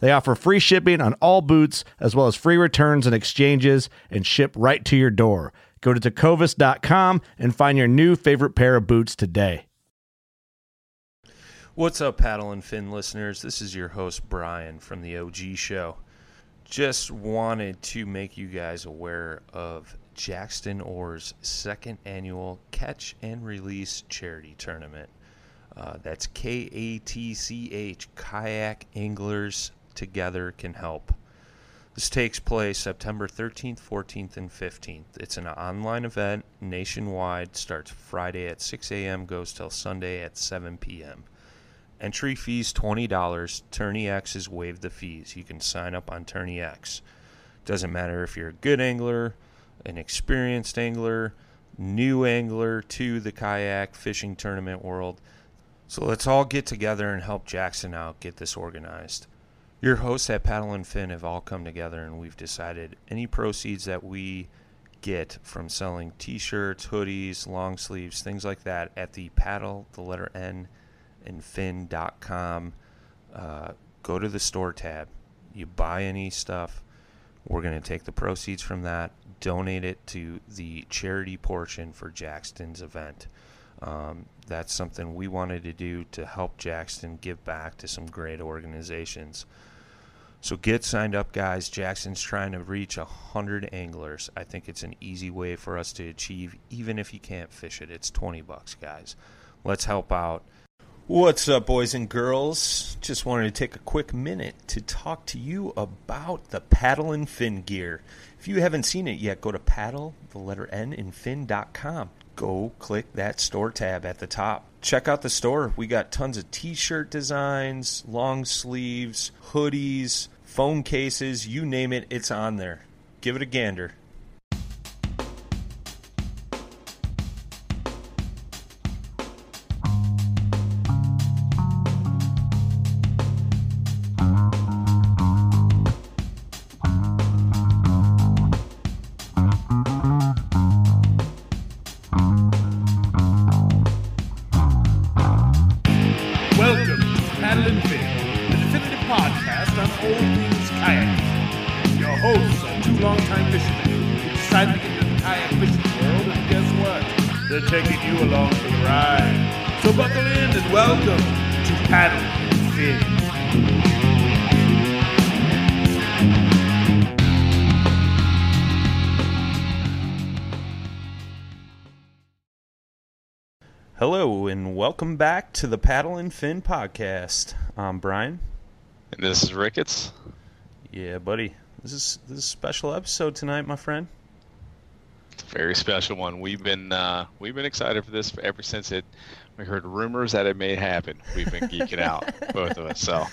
They offer free shipping on all boots, as well as free returns and exchanges, and ship right to your door. Go to tecovas.com and find your new favorite pair of boots today. What's up, Paddle and Fin listeners? This is your host, Brian from the OG Show. Just wanted to make you guys aware of Jackson Oars' second annual Catch and Release Charity Tournament. Uh, that's K A T C H, Kayak Anglers Together Can Help. This takes place September 13th, 14th, and 15th. It's an online event nationwide, starts Friday at 6 a.m., goes till Sunday at 7 p.m. Entry fees $20. TourneyX has waived the fees. You can sign up on TourneyX. Doesn't matter if you're a good angler, an experienced angler, new angler to the kayak fishing tournament world. So let's all get together and help Jackson out get this organized. Your hosts at Paddle and Fin have all come together and we've decided any proceeds that we get from selling t-shirts, hoodies, long sleeves, things like that at the paddle, the letter N, and fin.com. Uh, go to the store tab. You buy any stuff, we're going to take the proceeds from that, donate it to the charity portion for Jackson's event. Um, that's something we wanted to do to help Jackson give back to some great organizations. So get signed up, guys. Jackson's trying to reach a hundred anglers. I think it's an easy way for us to achieve, even if you can't fish it. It's twenty bucks, guys. Let's help out. What's up, boys and girls? Just wanted to take a quick minute to talk to you about the paddle and fin gear. If you haven't seen it yet, go to paddle, the letter N, and fin.com. Go click that store tab at the top. Check out the store. We got tons of t shirt designs, long sleeves, hoodies, phone cases, you name it, it's on there. Give it a gander. Welcome back to the Paddle and Fin podcast. I'm Brian. And this is Ricketts. Yeah, buddy. This is this is a special episode tonight, my friend. It's a very special one. We've been uh, we've been excited for this ever since it. We heard rumors that it may happen. We've been geeking out, both of us. So,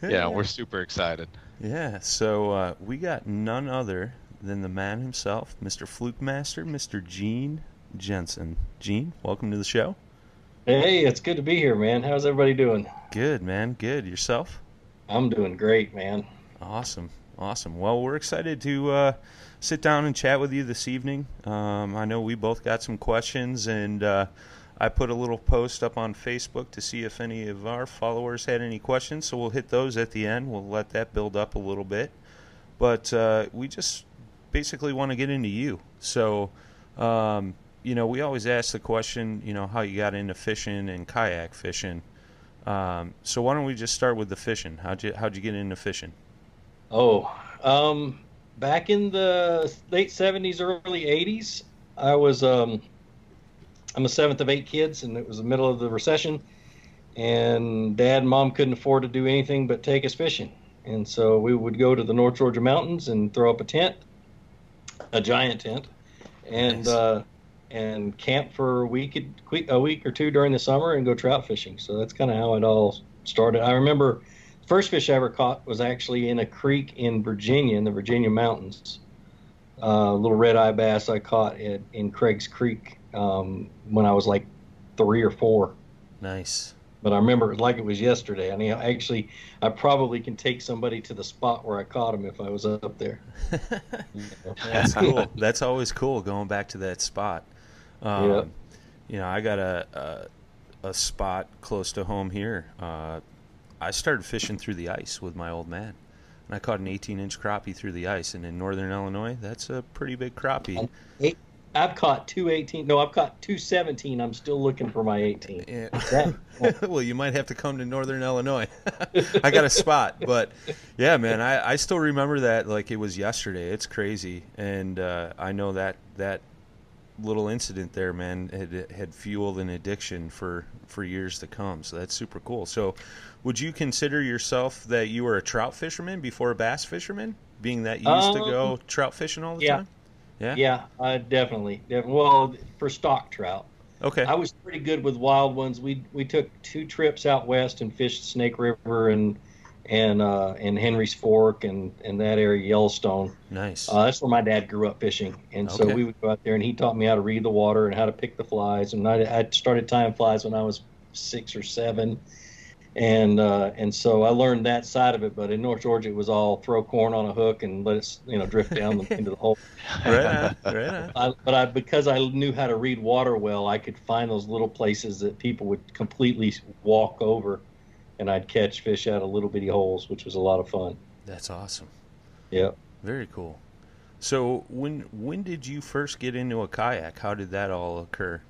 yeah, we're super excited. Yeah, so uh, we got none other than the man himself, Mr. Fluke Master, Mr. Gene Jensen. Gene, welcome to the show. Hey, it's good to be here, man. How's everybody doing? Good, man. Good. Yourself? I'm doing great, man. Awesome. Awesome. Well, we're excited to uh, sit down and chat with you this evening. Um, I know we both got some questions, and uh, I put a little post up on Facebook to see if any of our followers had any questions. So we'll hit those at the end. We'll let that build up a little bit. But uh, we just basically want to get into you. So, um, you know, we always ask the question, you know, how you got into fishing and kayak fishing. Um, so why don't we just start with the fishing? How'd you how'd you get into fishing? Oh, um, back in the late '70s, early '80s, I was um, I'm the seventh of eight kids, and it was the middle of the recession, and Dad and Mom couldn't afford to do anything but take us fishing, and so we would go to the North Georgia mountains and throw up a tent, a giant tent, and Nice. uh, and camp for a week, a week or two during the summer, and go trout fishing. So that's kind of how it all started. I remember first fish I ever caught was actually in a creek in Virginia, in the Virginia mountains. Uh, little red eye bass I caught at, in Craig's Creek um, when I was like three or four. Nice. But I remember it like it was yesterday. I mean, I actually, I probably can take somebody to the spot where I caught him if I was up there. That's cool. That's always cool going back to that spot. Um, Yeah. You know, I got a, a a spot close to home here. Uh, I started fishing through the ice with my old man, and I caught an 18-inch crappie through the ice. And in northern Illinois, that's a pretty big crappie. I've caught two 18. No, I've caught two 17. I'm still looking for my 18. Yeah. That- well, you might have to come to Northern Illinois. I got a spot, but yeah, man, I, I still remember that like it was yesterday. It's crazy, and uh, I know that that little incident there, man, had had fueled an addiction for for years to come. So that's super cool. So, would you consider yourself that you were a trout fisherman before a bass fisherman, being that you used to go trout fishing all the yeah. time? Yeah. yeah, uh, definitely. Well, for stock trout. Okay. I was pretty good with wild ones. We we took two trips out west and fished Snake River and and uh, and Henry's Fork and and that area Yellowstone. nice. Uh, that's where my dad grew up fishing, and so Okay. we would go out there and he taught me how to read the water and how to pick the flies. And I, I started tying flies when I was six or seven, and uh, and so I learned that side of it. But in North Georgia, it was all throw corn on a hook and let it you know drift down the, into the hole. right on. Right on. I, but I, because I knew how to read water well, I could find those little places that people would completely walk over, and I'd catch fish out of little bitty holes, which was a lot of fun. That's awesome. Yep. Very cool. So when when did you first get into a kayak? How did that all occur?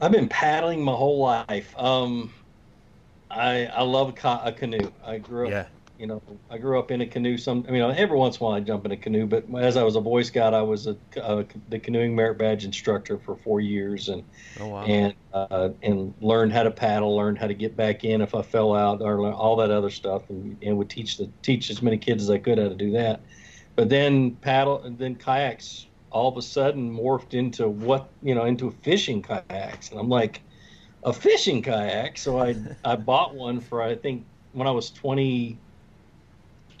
I've been paddling my whole life. Um, I I love a, ca- a canoe. I grew up, Yeah. You know, I grew up in a canoe. Some, I mean, every once in a while I jump in a canoe. But as I was a Boy Scout, I was a, a the canoeing merit badge instructor for four years, and Oh wow. and uh, and learned how to paddle, learned how to get back in if I fell out, or all that other stuff, and, and would teach the teach as many kids as I could how to do that. But then paddle, and then kayaks all of a sudden morphed into what you know into fishing kayaks, and I'm like, a fishing kayak. So I I bought one for I think when I was 20,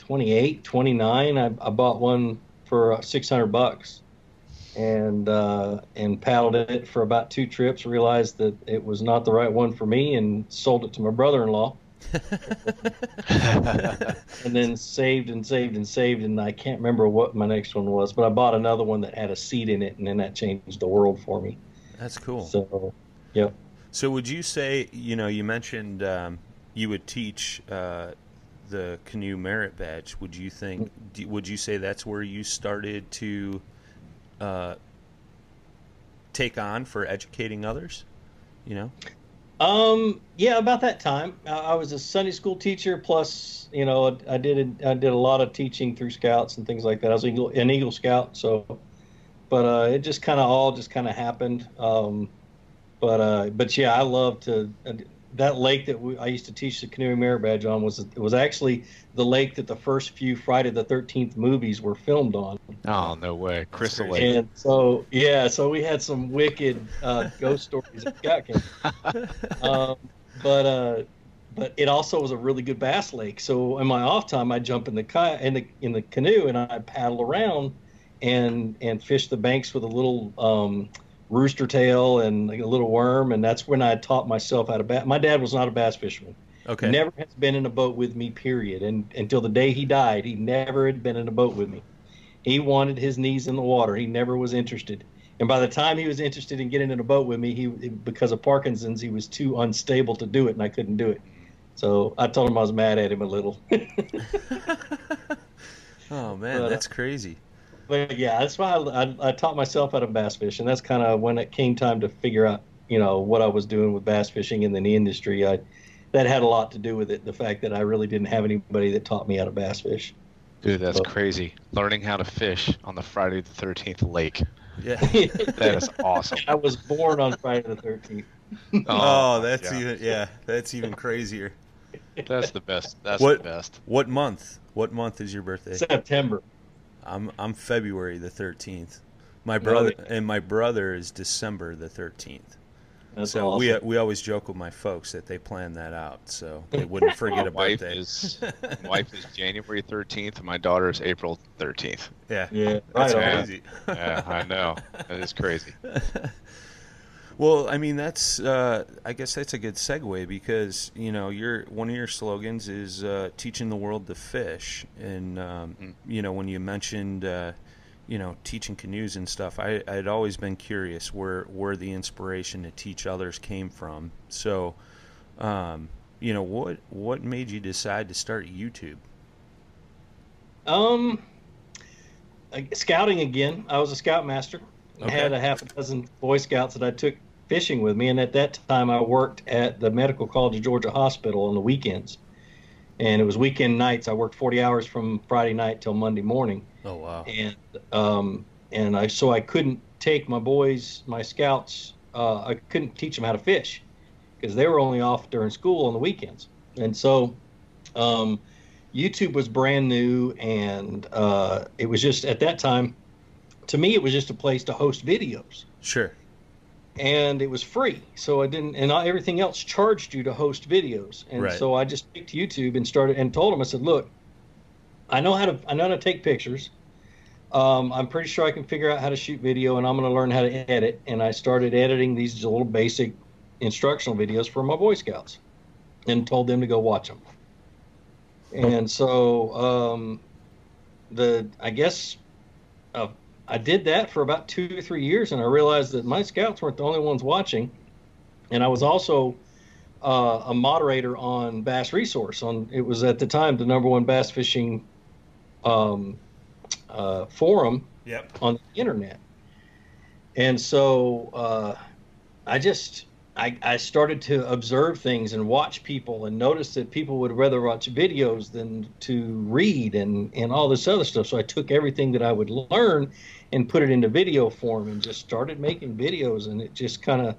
28, 29. I, I bought one for 600 bucks and uh, and paddled it for about two trips. Realized that it was not the right one for me, and sold it to my brother-in-law. and then saved and saved and saved, and I can't remember what my next one was, but I bought another one that had a seat in it, and then that changed the world for me. That's cool. So, yep. So would you say, you know, you mentioned um, you would teach uh, the canoe merit badge. Would you think? Would you say that's where you started to uh, take on for educating others? You know. Um, yeah, about that time, I, was a Sunday school teacher. Plus, you know, I did I did a lot of teaching through Scouts and things like that. I was Eagle, an Eagle Scout, so, but uh, it just kind of all just kind of happened. Um, but uh, but yeah, I love to. That lake that we, I used to teach the canoeing merit badge on was it was actually the lake that the first few Friday the Thirteenth movies were filmed on. oh no way, Crystal. Lake. And so, yeah, so we had some wicked uh, ghost stories at Scout Um, but uh, but it also was a really good bass lake. So in my off time, I jump in the kayak in the in the canoe and I paddle around and and fish the banks with a little um, rooster tail and like a little worm. And that's when I taught myself how to bass. My dad was not a bass fisherman. Okay. Never has been in a boat with me, period. And until the day he died, he never had been in a boat with me. He wanted his knees in the water. He never was interested. And by the time he was interested in getting in a boat with me, he because of Parkinson's, he was too unstable to do it, and I couldn't do it. So I told him I was mad at him a little. oh man, But, uh, that's crazy. But yeah, that's why I, I, I taught myself how to bass fish, and that's kind of when it came time to figure out, you know, what I was doing with bass fishing in the industry. I that had a lot to do with it. The fact that I really didn't have anybody that taught me how to bass fish. Dude, that's But- crazy. Learning how to fish on the Friday the 13th lake. Yeah. That is awesome. I was born on Friday the thirteenth. Oh, oh, that's yeah. even yeah, that's even crazier. That's the best. That's What- the best. What month? What month is your birthday? September. I'm I'm February the 13th. My brother they- and my brother is December the 13th. That's so awesome. we we always joke with my folks that they plan that out so they wouldn't forget a My wife birthday. is my wife is January 13th, and my daughter is April 13th. yeah. yeah, That's right crazy. Yeah, I know. That is crazy. Well, I mean, that's uh, I guess that's a good segue because you know your one of your slogans is uh, teaching the world to fish, and um, Mm. you know when you mentioned uh, you know teaching canoes and stuff, I I'd always been curious where where the inspiration to teach others came from. So, um, you know what what made you decide to start YouTube? Um, scouting again. I was a scoutmaster. I Okay. had a half a dozen Boy Scouts that I took fishing with me, and at that time I worked at the Medical College of Georgia Hospital on the weekends, and it was weekend nights. I worked 40 hours from Friday night till Monday morning, Oh wow, and um, and I so I couldn't take my boys, my scouts. Uh, I couldn't teach them how to fish because they were only off during school on the weekends, and so. Um, YouTube was brand new, and uh, it was just at that time, to me, it was just a place to host videos, sure, and it was free. So I didn't, and everything else charged you to host videos, and Right. so I just picked YouTube and started and told them, I said, look, I know how to, I know how to take pictures. Um, I'm pretty sure I can figure out how to shoot video, and I'm going to learn how to edit. And I started editing these little basic instructional videos for my Boy Scouts, and told them to go watch them. And so um, the I guess uh, I did that for about two or three years, and I realized that my scouts weren't the only ones watching, and I was also uh, a moderator on Bass Resource. On it was at the time the number one bass fishing um, uh, forum yep, on the internet. And so uh, I just I, I started to observe things and watch people and notice that people would rather watch videos than to read and, and all this other stuff. So I took everything that I would learn and put it into video form and just started making videos and it just kind of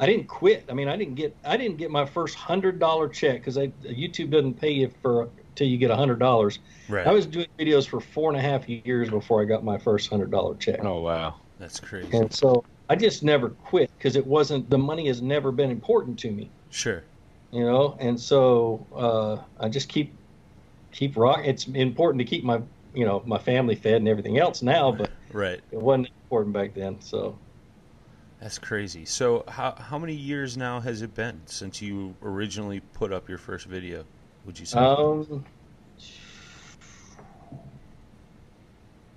I didn't quit. I mean, I didn't get I didn't get my first hundred dollar check because YouTube doesn't pay you for till you get a hundred dollars. right. I was doing videos for four and a half years before I got my first hundred dollar check. Oh wow. that's crazy. And so I just never quit because it wasn't the money has never been important to me, Sure, you know. And so uh, I just keep keep rock. It's important to keep my you know my family fed and everything else now, but right. it wasn't important back then. So That's crazy. So how how many years now has it been since you originally put up your first video? Would you say? um,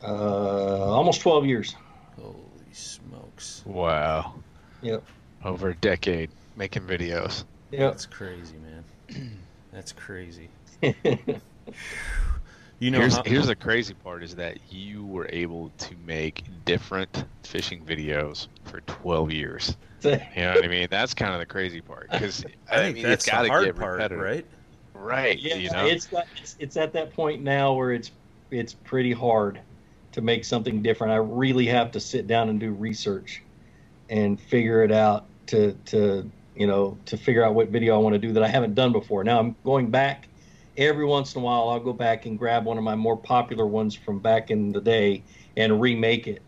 uh, almost twelve years. Holy smokes, Wow. Yep. Over a decade making videos. Yep. that's crazy, man. That's crazy. You know, here's how- here's the crazy part is that you were able to make different fishing videos for 12 years. You know what I mean? That's kind of the crazy part because I think mean, that's it's got the to hard get part, repetitive, right? Right. Yeah, you know. it's, got, it's it's at that point now where it's it's pretty hard to make something different. I really have to sit down and do research and figure it out to to you know to figure out what video I want to do that I haven't done before. Now I'm going back every once in a while. I'll go back and grab one of my more popular ones from back in the day and remake it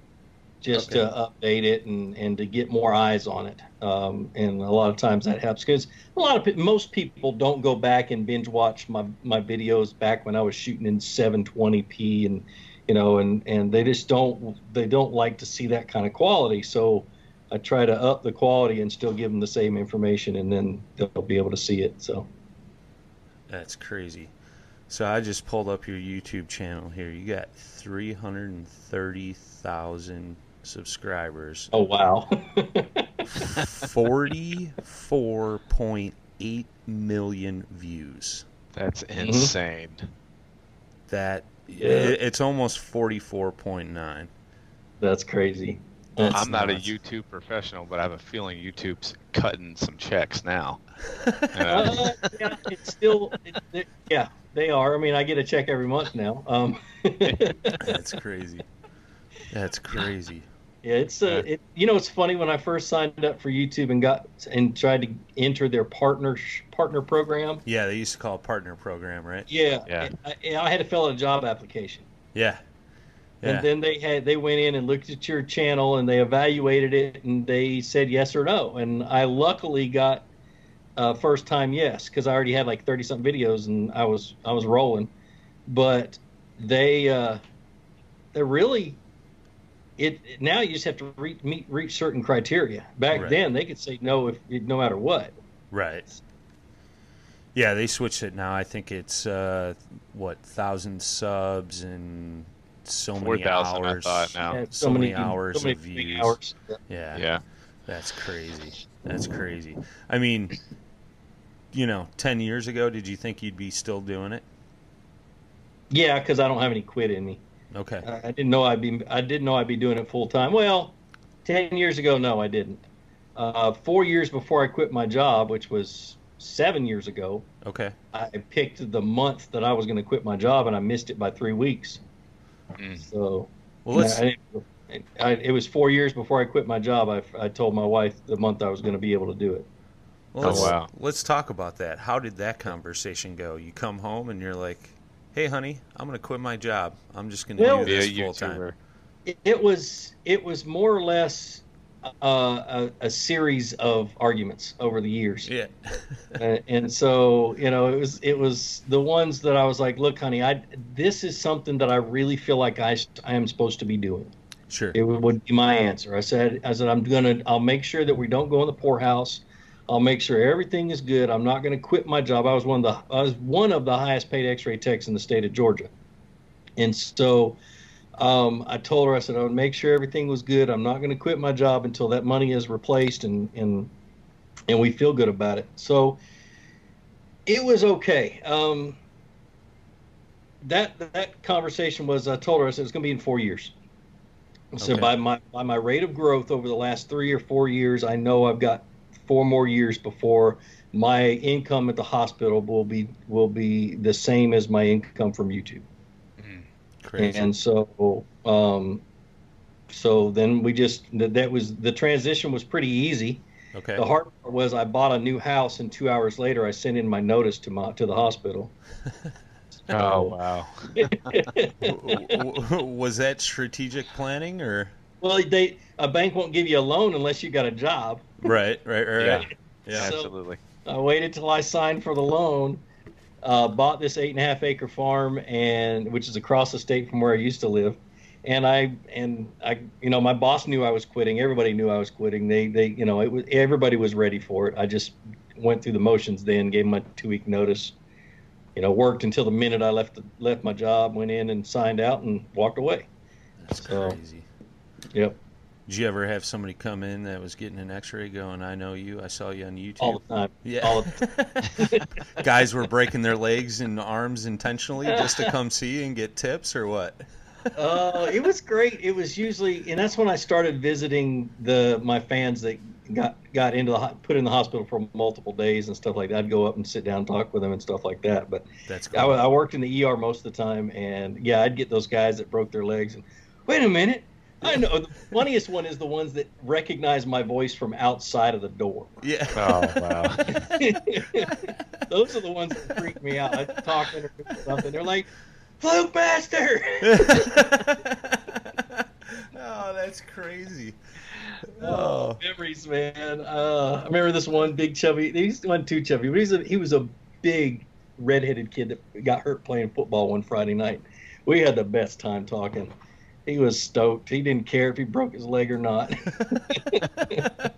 just to update it and, and to get more eyes on it. Um, and a lot of times that helps because a lot of most people don't go back and binge watch my, my videos back when I was shooting in 720p and you know and, and they just don't they don't like to see that kind of quality. So I try to up the quality and still give them the same information and then they'll be able to see it. So That's crazy. So I just pulled up your YouTube channel here. You got 330,000 subscribers. Oh wow. 44.8 million views. That's Mm-hmm. insane. That Yeah. it- it's almost 44.9. That's crazy. That's I'm not a. YouTube professional, but I have a feeling YouTube's cutting some checks now. Uh, Uh, yeah, it's still, it, it- yeah, they are. I mean, I get a check every month now. Um, That's crazy. That's crazy. yeah, it's uh, it, you know, it's funny when I first signed up for YouTube and got and tried to enter their partner partner program. Yeah, they used to call it partner program, right? Yeah, Yeah. I, I had to fill out a job application. Yeah. And then they had they went in and looked at your channel and they evaluated it and they said yes or no. And I luckily got uh, first time yes because I already had like thirty something videos and I was I was rolling. But they uh, they're really it now you just have to re- meet reach certain criteria. Back Right. then they could say no if no matter what. Right. Yeah, they switched it now. I think it's uh, what thousand subs and so many 4,000, I hours. thought, now. Yeah, so, many, hours so many of views. hours. Yeah, yeah. that's crazy. That's crazy. I mean, you know, ten years ago, did you think you'd be still doing it? Yeah, because I don't have any quit in me. Okay. I I didn't know I'd be I didn't know I'd be doing it full time. Well, ten years ago, no, I didn't. Uh, four years before I quit my job, which was seven years ago, Okay. I picked the month that I was going to quit my job, and I missed it by three weeks. Mm. So, Well, let's. I, I, it was four years before I quit my job. I, I told my wife the month I was going to be able to do it. Well, Oh, let's, wow. let's talk about that. How did that conversation go? You come home and you're like, "Hey, honey, I'm going to quit my job. I'm just going to Well- do Be a this full time." It, it was it was more or less a, a series of arguments over the years. Yeah. and, and so you know it was it was the ones that I was like, look, honey, I this is something that I really feel like I I am supposed to be doing. sure. It would, be my answer. I said I said I'm gonna I'll make sure that we don't go in the poorhouse. I'll make sure everything is good. I'm not going to quit my job. I was one of the I was one of the highest paid X-ray techs in the state of Georgia, and so um, I told her I said I would make sure everything was good. I'm not going to quit my job until that money is replaced and and and we feel good about it. So it was okay. Um, that that conversation was I told her I said it's going to be in four years. I said Okay. by my by my rate of growth over the last three or four years, I know I've got four more years before my income at the hospital will be will be the same as my income from YouTube. Crazy. And so, um, so then we just that, that was the transition was pretty easy. okay. The hard part was I bought a new house, and two hours later I sent in my notice to my to the hospital. Oh wow. W- w- was that strategic planning or? well, they a bank won't give you a loan unless you got a job. Right. Right. Right. Yeah. right. Yeah. So- Absolutely. I waited till I signed for the loan, uh, bought this eight and a half acre farm, and which is across the state from where I used to live. And I and I, you know, my boss knew I was quitting. Everybody knew I was quitting. They they, you know, it was everybody was ready for it. I just went through the motions. Then gave my two week notice. You know, worked until the minute I left the, left my job, went in and signed out and walked away. That's So- crazy. Yep, Did you ever have somebody come in that was getting an X-ray going? I know you. I saw you on YouTube. all the time. yeah. all the Guys were breaking their legs and arms intentionally just to come see you and get tips, or what? uh, it was great. It was usually, and that's when I started visiting the my fans that got got into the put in the hospital for multiple days and stuff like that. I'd go up and sit down and talk with them and stuff like that. But That's I. I worked in the ER most of the time, and yeah, I'd get those guys that broke their legs and wait a minute. I know the funniest one is the ones that recognize my voice from outside of the door. yeah. Oh wow. Those are the ones that freak me out. I talk to them or something. They're like, Fluke Master! oh, that's crazy. Oh, memories, man. Uh, I remember this one big chubby. He's one too chubby, but he's a, he was a big redheaded kid that got hurt playing football one Friday night. We had the best time talking. He was stoked. He didn't care if he broke his leg or not.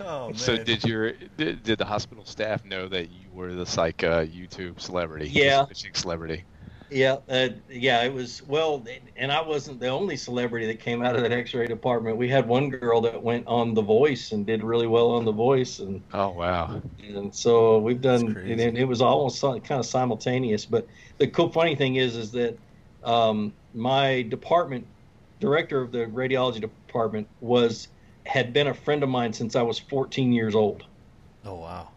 Oh man. So did your did, did the hospital staff know that you were this like uh, YouTube celebrity? Yeah. fishing celebrity. Yeah, uh, yeah, it was well, and I wasn't the only celebrity that came out of that X-ray department. We had one girl that went on The Voice and did really well on The Voice, and Oh wow. and so we've done, crazy. and it, it was almost kind of simultaneous. But the cool, funny thing is, is that um, my department director of the radiology department was had been a friend of mine since I was 14 years old. Oh wow.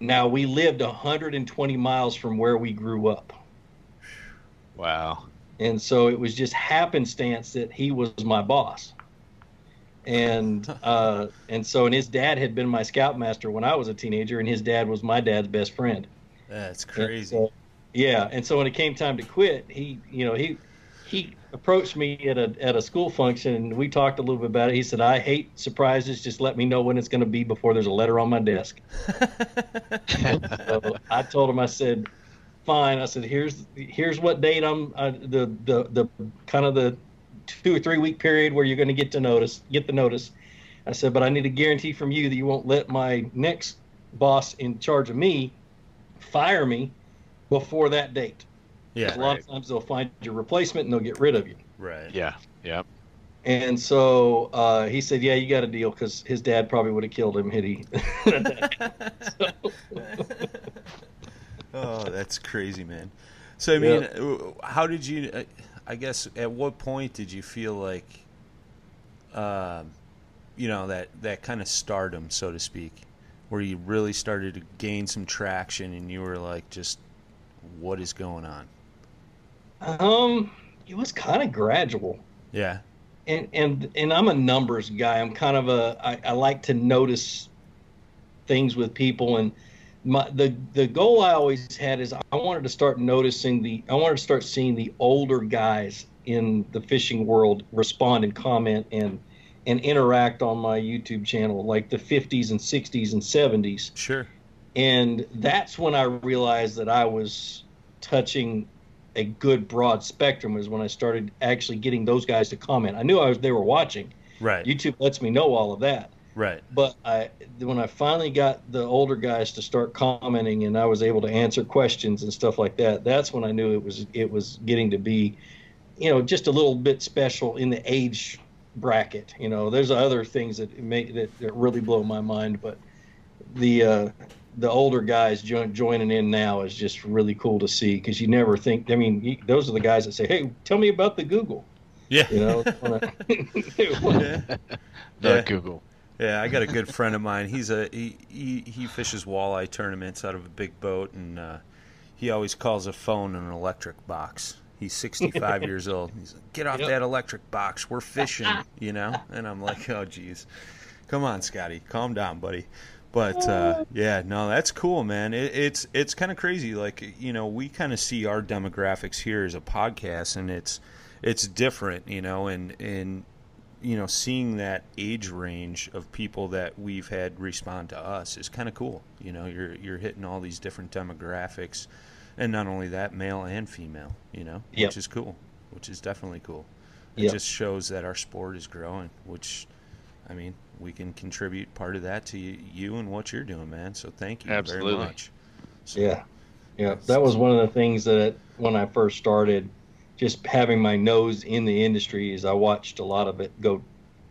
Now we lived 120 miles from where we grew up. Wow. and so it was just happenstance that he was my boss and uh, and so and his dad had been my scoutmaster when I was a teenager, and his dad was my dad's best friend. That's And crazy. so- yeah, and so when it came time to quit, he you know he he approached me at a at a school function, and we talked a little bit about it. He said, "I hate surprises. Just let me know when it's going to be before there's a letter on my desk." so I told him, I said, "Fine." I said, "Here's here's what date I'm uh, the the the kind of the two or three week period where you're going to get to notice get the notice." I said, "But I need a guarantee from you that you won't let my next boss in charge of me fire me before that date. Yeah. a lot right. of times they'll find your replacement and they'll get rid of you." Right. Yeah. Yep. And so uh, he said, "Yeah, you got a deal," because his dad probably would have killed him had he. oh, that's crazy, man. So I mean, uh how did you? uh, I guess at what point did you feel like, um, you know, that that kind of stardom, so to speak, where you really started to gain some traction, and you were like, just, what is going on? Um, it was kind of gradual. Yeah. and and and I'm a numbers guy. I'm kind of a I, I like to notice things with people and my the the goal I always had is I wanted to start noticing the I wanted to start seeing the older guys in the fishing world respond and comment and and interact on my YouTube channel like the 50s and 60s and 70s Sure. and that's when I realized that I was touching a good broad spectrum is when I started actually getting those guys to comment. I knew I was they were watching. Right. YouTube lets me know all of that. right. But I when I finally got the older guys to start commenting and I was able to answer questions and stuff like that, that's when I knew it was it was getting to be, you know, just a little bit special in the age bracket. You know, there's other things that make that, that really blow my mind, but the uh, the older guys jo- joining in now is just really cool to see because you never think. I mean, you, those are the guys that say, "Hey, tell me about the Google." Yeah. You know, wanna- yeah. The Yeah. Google. Yeah, I got a good friend of mine. He's a he he, he fishes walleye tournaments out of a big boat, and uh, he always calls a phone an electric box. He's 65 years old. He's like, "Get off Yep. that electric box. We're fishing," you know. And I'm like, "Oh, geez, come on, Scotty, calm down, buddy." But uh, yeah, no, that's cool, man. It, it's it's kind of crazy. Like you know, we kind of see our demographics here as a podcast, and it's it's different, you know, and and you know, seeing that age range of people that we've had respond to us is kind of cool. You know, you're you're hitting all these different demographics, and not only that, male and female. You know, Yep. which is cool, which is definitely cool. It Yep. just shows that our sport is growing, which, I mean, we can contribute part of that to you, you and what you're doing, man. So thank you Absolutely. very much. So, Yeah, yeah. That was one of the things that when I first started, just having my nose in the industry, is I watched a lot of it go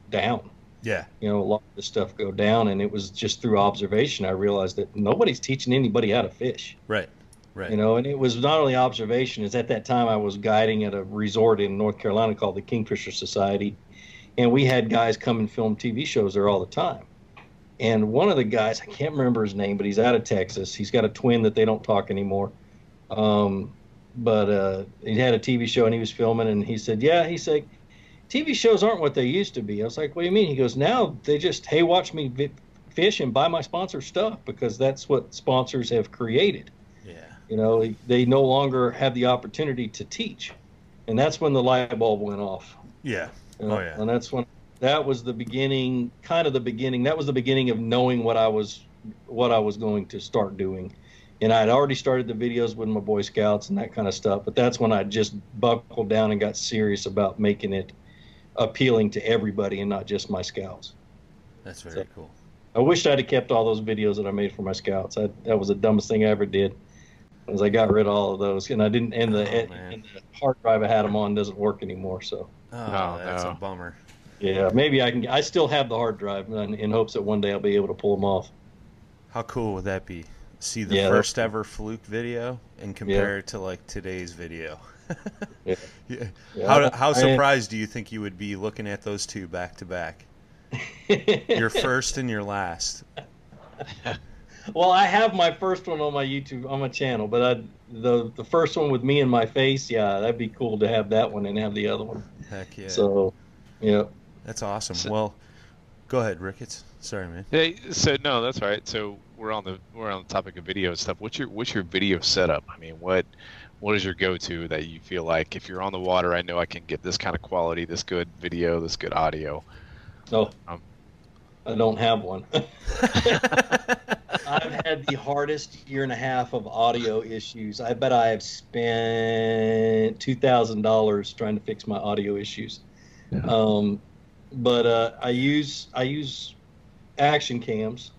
down. yeah, You know, a lot of the stuff go down, and it was just through observation I realized that nobody's teaching anybody how to fish. right, right. You know, and it was not only observation. Is at that time I was guiding at a resort in North Carolina called the Kingfisher Society, and we had guys come and film TV shows there all the time. And one of the guys, I can't remember his name, but he's out of Texas. He's got a twin that they don't talk anymore. Um, but uh, he had a TV show and he was filming, and he said, "Yeah," he said, "TV shows aren't what they used to be." I was like, "What do you mean?" He goes, "Now they just hey, watch me vi- fish and buy my sponsor stuff because that's what sponsors have created." yeah, You know, they no longer have the opportunity to teach, and that's when the light bulb went off. yeah, you know, Oh, uh, yeah. And that's when that was the beginning, kind of the beginning. That was the beginning of knowing what I was, what I was going to start doing. And I'd already started the videos with my Boy Scouts and that kind of stuff. But that's when I just buckled down and got serious about making it appealing to everybody and not just my scouts. that's very So- cool. I wish I'd have kept all those videos that I made for my scouts. I, that was the dumbest thing I ever did. Was I got rid of all of those, and I didn't. And the, Oh, and the hard drive I had them on doesn't work anymore. So Oh, No, that's no. a bummer. yeah, maybe I can. I still have the hard drive, in, in hopes that one day I'll be able to pull them off. How cool would that be? See the Yeah, first ever fluke video and compare it to like today's video. Yeah. Yeah. Yeah, How, how surprised do you think you would be looking at those two back to back? Your first and your last. Well, I have my first one on my YouTube on my channel, but I, the the first one with me and my face, yeah, that'd be cool to have that one and have the other one. Heck yeah. So, yeah. That's awesome. So- well, go ahead, Ricketts. Sorry, man. Hey, so no, that's right. So we're on the we're on the topic of video and stuff. What's your what's your video setup? I mean, what what is your go-to that you feel like if you're on the water, I know I can get this kind of quality, this good video, this good audio. Oh, Um, I don't have one. I've had the hardest year and a half of audio issues. I bet I have spent two thousand dollars trying to fix my audio issues. Yeah. Um, but uh, I use I use action cams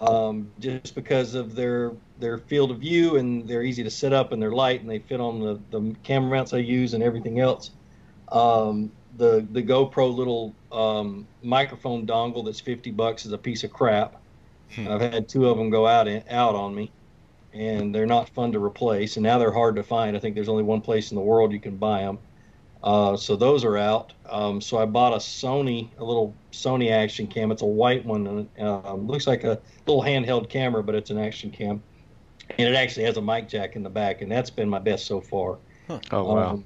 um, just because of their their field of view and they're easy to set up and they're light and they fit on the, the camera mounts I use and everything else. Um, the the GoPro little um, microphone dongle that's fifty bucks is a piece of crap. Hmm. I've had two of them go out in, out on me, and they're not fun to replace. And now they're hard to find. I think there's only one place in the world you can buy them. Uh, so those are out. Um, so I bought a Sony, a little Sony action cam. It's a white one, and um, looks like a little handheld camera, but it's an action cam, and it actually has a mic jack in the back, and that's been my best so far. Oh wow. Um,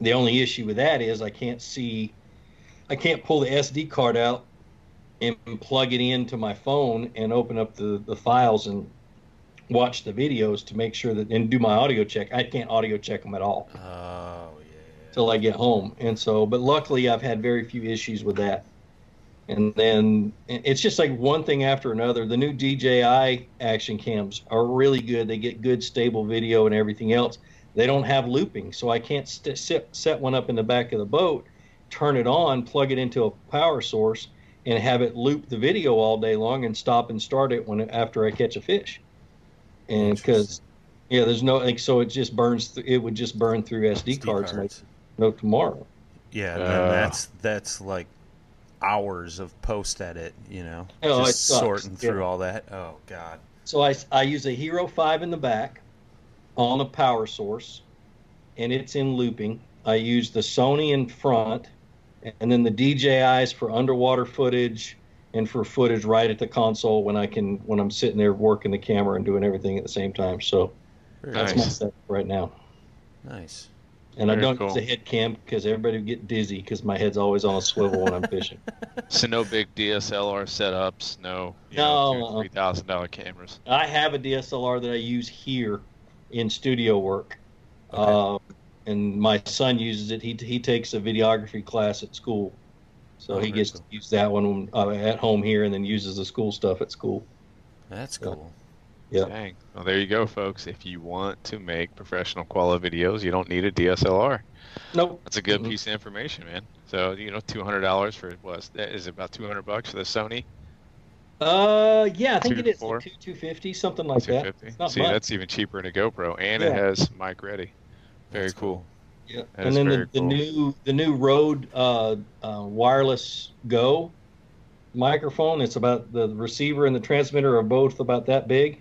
the only issue with that is I can't see, I can't pull the SD card out and plug it into my phone and open up the, the files and watch the videos to make sure that and do my audio check. I can't audio check them at all Oh, yeah. till I get home. And so, but luckily I've had very few issues with that. And then it's just like one thing after another. The new DJI action cams are really good. They get good stable video and everything else. They don't have looping, so I can't st- set, set one up in the back of the boat, turn it on, plug it into a power source, and have it loop the video all day long and stop and start it when after I catch a fish. And because yeah, there's no like so it just burns. Th- it would just burn through SD, SD cards, like no tomorrow. Yeah, Uh. then that's that's like hours of post edit, you know, Oh, it just sorting through Yeah. all that. Oh God. So I, I use a Hero 5 in the back on a power source, and it's in looping. I use the Sony in front, and then the DJIs for underwater footage and for footage right at the console when I can when I'm sitting there working the camera and doing everything at the same time. So Very that's Nice. my setup right now. nice. And I don't cool. use a head cam because everybody would get dizzy because my head's always on a swivel when I'm fishing. So no big DSLR setups, no No, know, uh-uh. three thousand dollar cameras. I have a DSLR that I use here in studio work. Okay. Um, and my son uses it. He, he takes a videography class at school. So Oh, he gets cool. to use that one uh, at home here and then uses the school stuff at school. That's Yeah. cool. Yeah. Dang. Well, there you go, folks. If you want to make professional quality videos, you don't need a DSLR. Nope. That's a good Mhm. piece of information, man. So you know, two hundred dollars for what is it about two hundred bucks for the Sony Uh, yeah, I think Two it is four? like two two fifty, something like that. It's not See, much. that's even cheaper than a GoPro, and Yeah. it has mic ready. Very That's cool. Yeah. That and then the, very the new the new Rode uh, uh, wireless Go microphone. It's about the receiver and the transmitter are both about that big.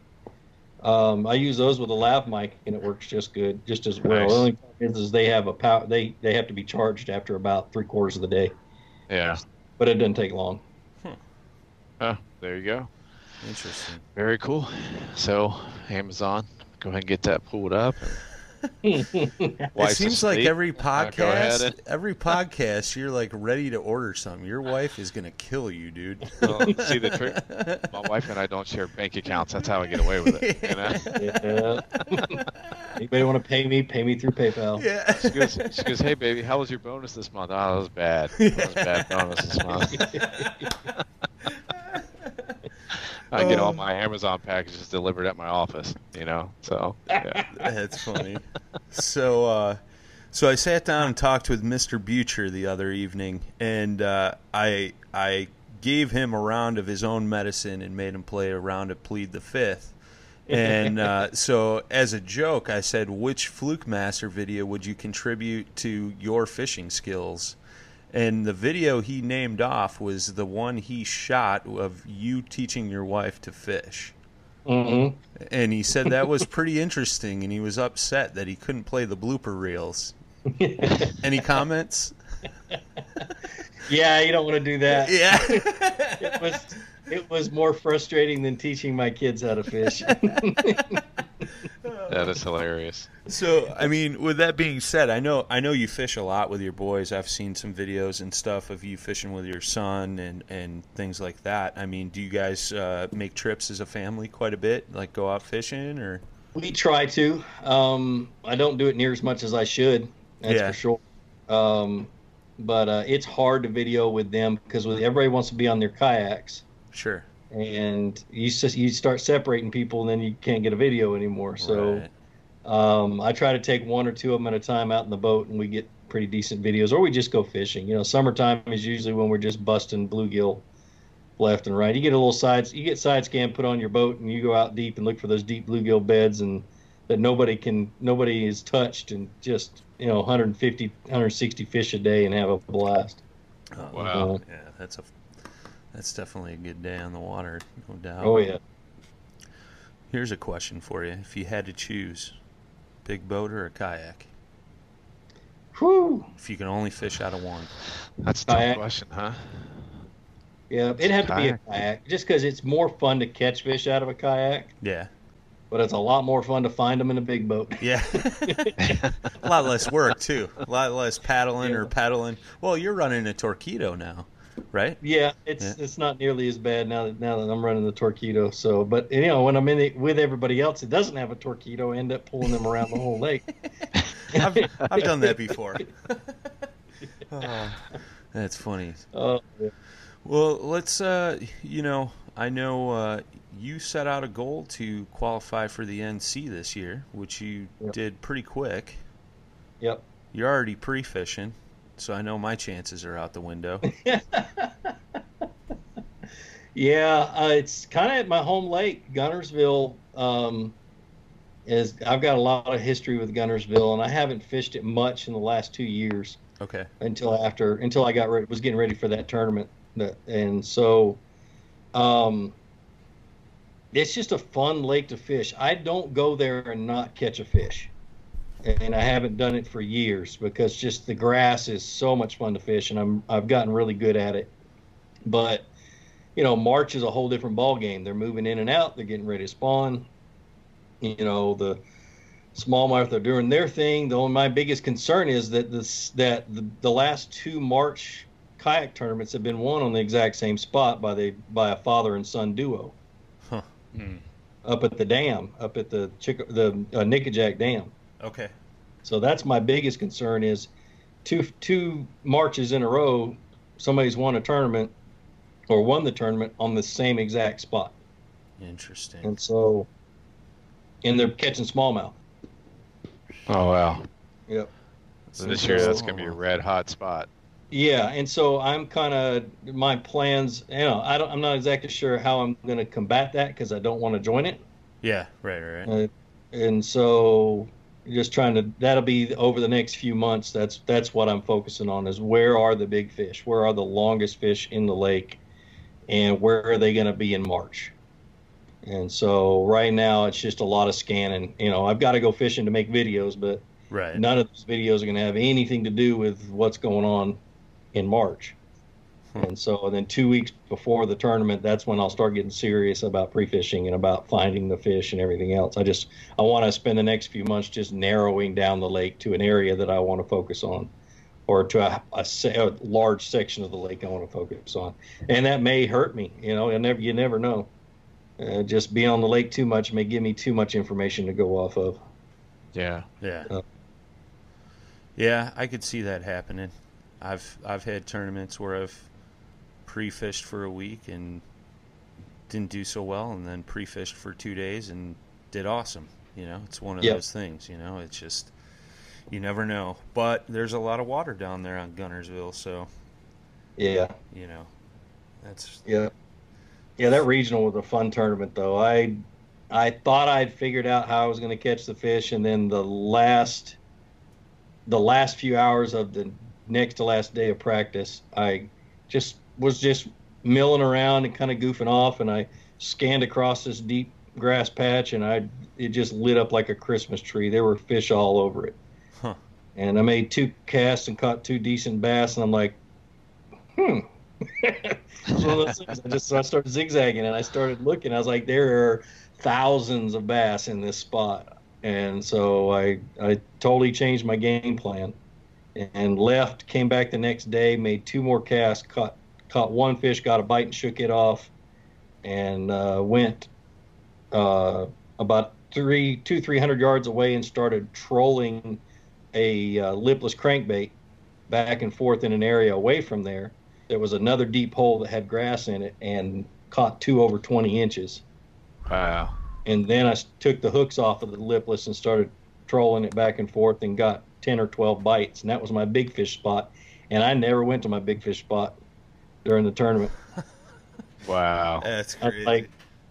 Um, I use those with a lav mic and it works just good, just as well. Nice. The only thing is, is they have a power. They they have to be charged after about three quarters of the day, Yeah. but it doesn't take long. Oh, there you go. Interesting. Very cool. So Amazon, go ahead and get that pulled up. it Wife's seems like asleep. every go ahead podcast, and- every podcast, you're like ready to order something. Your wife is gonna kill you, dude. Well, see the trick. My wife and I don't share bank accounts. That's how I get away with it. You know? yeah. Anybody want to pay me? Pay me through PayPal. Yeah. She goes, she goes, hey baby, how was your bonus this month? Oh, that was bad. That was bad bonus this month. I get all my Amazon packages delivered at my office. You know, so yeah. That's funny. So, uh, so I sat down and talked with Mr. Butcher the other evening, and uh, I I gave him a round of his own medicine and made him play a round of plead the fifth. And uh, so, as a joke, I said, "Which Fluke Master video would you contribute to your fishing skills?" And the video he named off was the one he shot of you teaching your wife to fish. hmm And he said that was pretty interesting, and he was upset that he couldn't play the blooper reels. Any comments? Yeah, you don't want to do that. Yeah. It was it was more frustrating than teaching my kids how to fish. That is hilarious. so, I mean, with that being said, I know I know you fish a lot with your boys. I've seen some videos and stuff of you fishing with your son and and things like that. I mean, do you guys uh, make trips as a family quite a bit? Like go out fishing or? we try to. Um, I don't do it near as much as I should. That's Yeah. for sure. Um, but uh, it's hard to video with them because everybody wants to be on their kayaks, Sure. and you just you start separating people, and then you can't get a video anymore. So. Right. Um, I try to take one or two of them at a time out in the boat, and we get pretty decent videos, or we just go fishing. You know, summertime is usually when we're just busting bluegill left and right. You get a little sides, you get side scan put on your boat, and you go out deep and look for those deep bluegill beds, and that nobody can, nobody is touched, and just you know, 150, 160 fish a day, and have a blast. Oh, Wow. Yeah, that's a that's definitely a good day on the water, no doubt. Oh yeah. Here's a question for you: If you had to choose, big boat or a kayak? Whew. If you can only fish out of one. That's a tough question, huh? Yeah, it'd have to be a Kayak. kayak, just because it's more fun to catch fish out of a kayak, Yeah. but it's a lot more fun to find them in a big boat. Yeah. a lot less work too. A lot less paddling or Yeah. paddling. Well, you're running a Torqeedo now, right? Yeah, it's Yeah. it's not nearly as bad now that now that I'm running the Torqeedo. So, but you know, when I'm in it with everybody else that doesn't have a Torqeedo, I end up pulling them around the whole lake. I've, I've done that before. Oh, that's funny. Oh, yeah. Well, let's. Uh, you know, I know uh, you set out a goal to qualify for the NC this year, which you Yep. did pretty quick. Yep. You're already pre-fishing, so I know my chances are out the window. Yeah, uh, it's kind of at my home lake, Guntersville. Um, is I've got a lot of history with Guntersville, and I haven't fished it much in the last two years. Okay. until after until I got ready, was getting ready for that tournament. And so, um, it's just a fun lake to fish. I don't go there and not catch a fish, and I haven't done it for years because just the grass is so much fun to fish, and I'm I've gotten really good at it. But you know, March is a whole different ball game. They're moving in and out. They're getting ready to spawn. You know the smallmouth are doing their thing. The only my biggest concern is that this that the, the last two March kayak tournaments have been won on the exact same spot by the by a father and son duo Hmm. up at the dam, up at the Chick, the uh, Nickajack Dam. Okay. So that's my biggest concern is two two marches in a row, somebody's won a tournament or won the tournament on the same exact spot, Interesting. and so and they're catching smallmouth. Oh wow. Yep. So this year that's gonna be a red hot spot. Yeah, and so I'm kind of my plans. You know, I don't. I'm not exactly sure how I'm going to combat that because I don't want to join it. Yeah. Right. Right. right. Uh, and so, just trying to. That'll be over the next few months. That's that's what I'm focusing on. Is where are the big fish? Where are the longest fish in the lake? And where are they going to be in March? And so right now it's just a lot of scanning. You know, I've got to go fishing to make videos, but Right. none of those videos are going to have anything to do with what's going on in March. And so and then two weeks before the tournament, that's when I'll start getting serious about pre-fishing and about finding the fish and everything else. I just I want to spend the next few months just narrowing down the lake to an area that I want to focus on, or to a, a, a large section of the lake I want to focus on. And that may hurt me. You know, you never you never know. Uh, just being on the lake too much may give me too much information to go off of. Yeah. Yeah. Uh, Yeah, I could see that happening. I've I've had tournaments where I've pre-fished for a week and didn't do so well, and then pre-fished for two days and did awesome. You know, it's one of Yep. those things. You know, it's just you never know. But there's a lot of water down there on Guntersville, so Yeah. you know, That's Yeah. Yeah, that regional was a fun tournament though. I I thought I'd figured out how I was going to catch the fish and then the last the last few hours of the next to last day of practice, I just was just milling around and kind of goofing off and I scanned across this deep grass patch and I it just lit up like a Christmas tree. There were fish all over it. Huh. And I made two casts and caught two decent bass and I'm like, hmm. It's one of those things. I just so I started zigzagging and I started looking. I was like, there are thousands of bass in this spot, and so I I totally changed my game plan, and left. Came back the next day, made two more casts, caught caught one fish, got a bite and shook it off, and uh, went uh, about three two three hundred yards away and started trolling a uh, lipless crankbait back and forth in an area away from there there was another deep hole that had grass in it and caught two over 20 inches. Wow. And then I took the hooks off of the lipless and started trolling it back and forth and got 10 or 12 bites. And that was my big fish spot. And I never went to my big fish spot during the tournament. Wow. that's I like,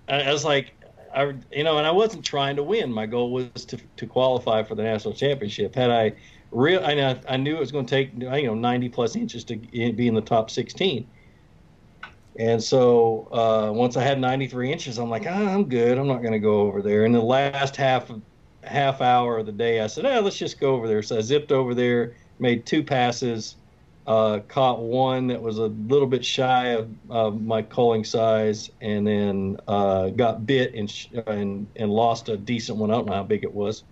I I was like, I, you know, and I wasn't trying to win. My goal was to, to qualify for the national championship. Had I real, I, know- I knew it was going to take, you know, 90 plus inches to be in the top 16. And so uh, once I had 93 inches, I'm like, ah, I'm good. I'm not going to go over there. And the last half half hour of the day, I said, ah, let's just go over there. So I zipped over there, made two passes, uh, caught one that was a little bit shy of, of my culling size, and then uh, got bit and, sh- and and lost a decent one. I don't know how big it was,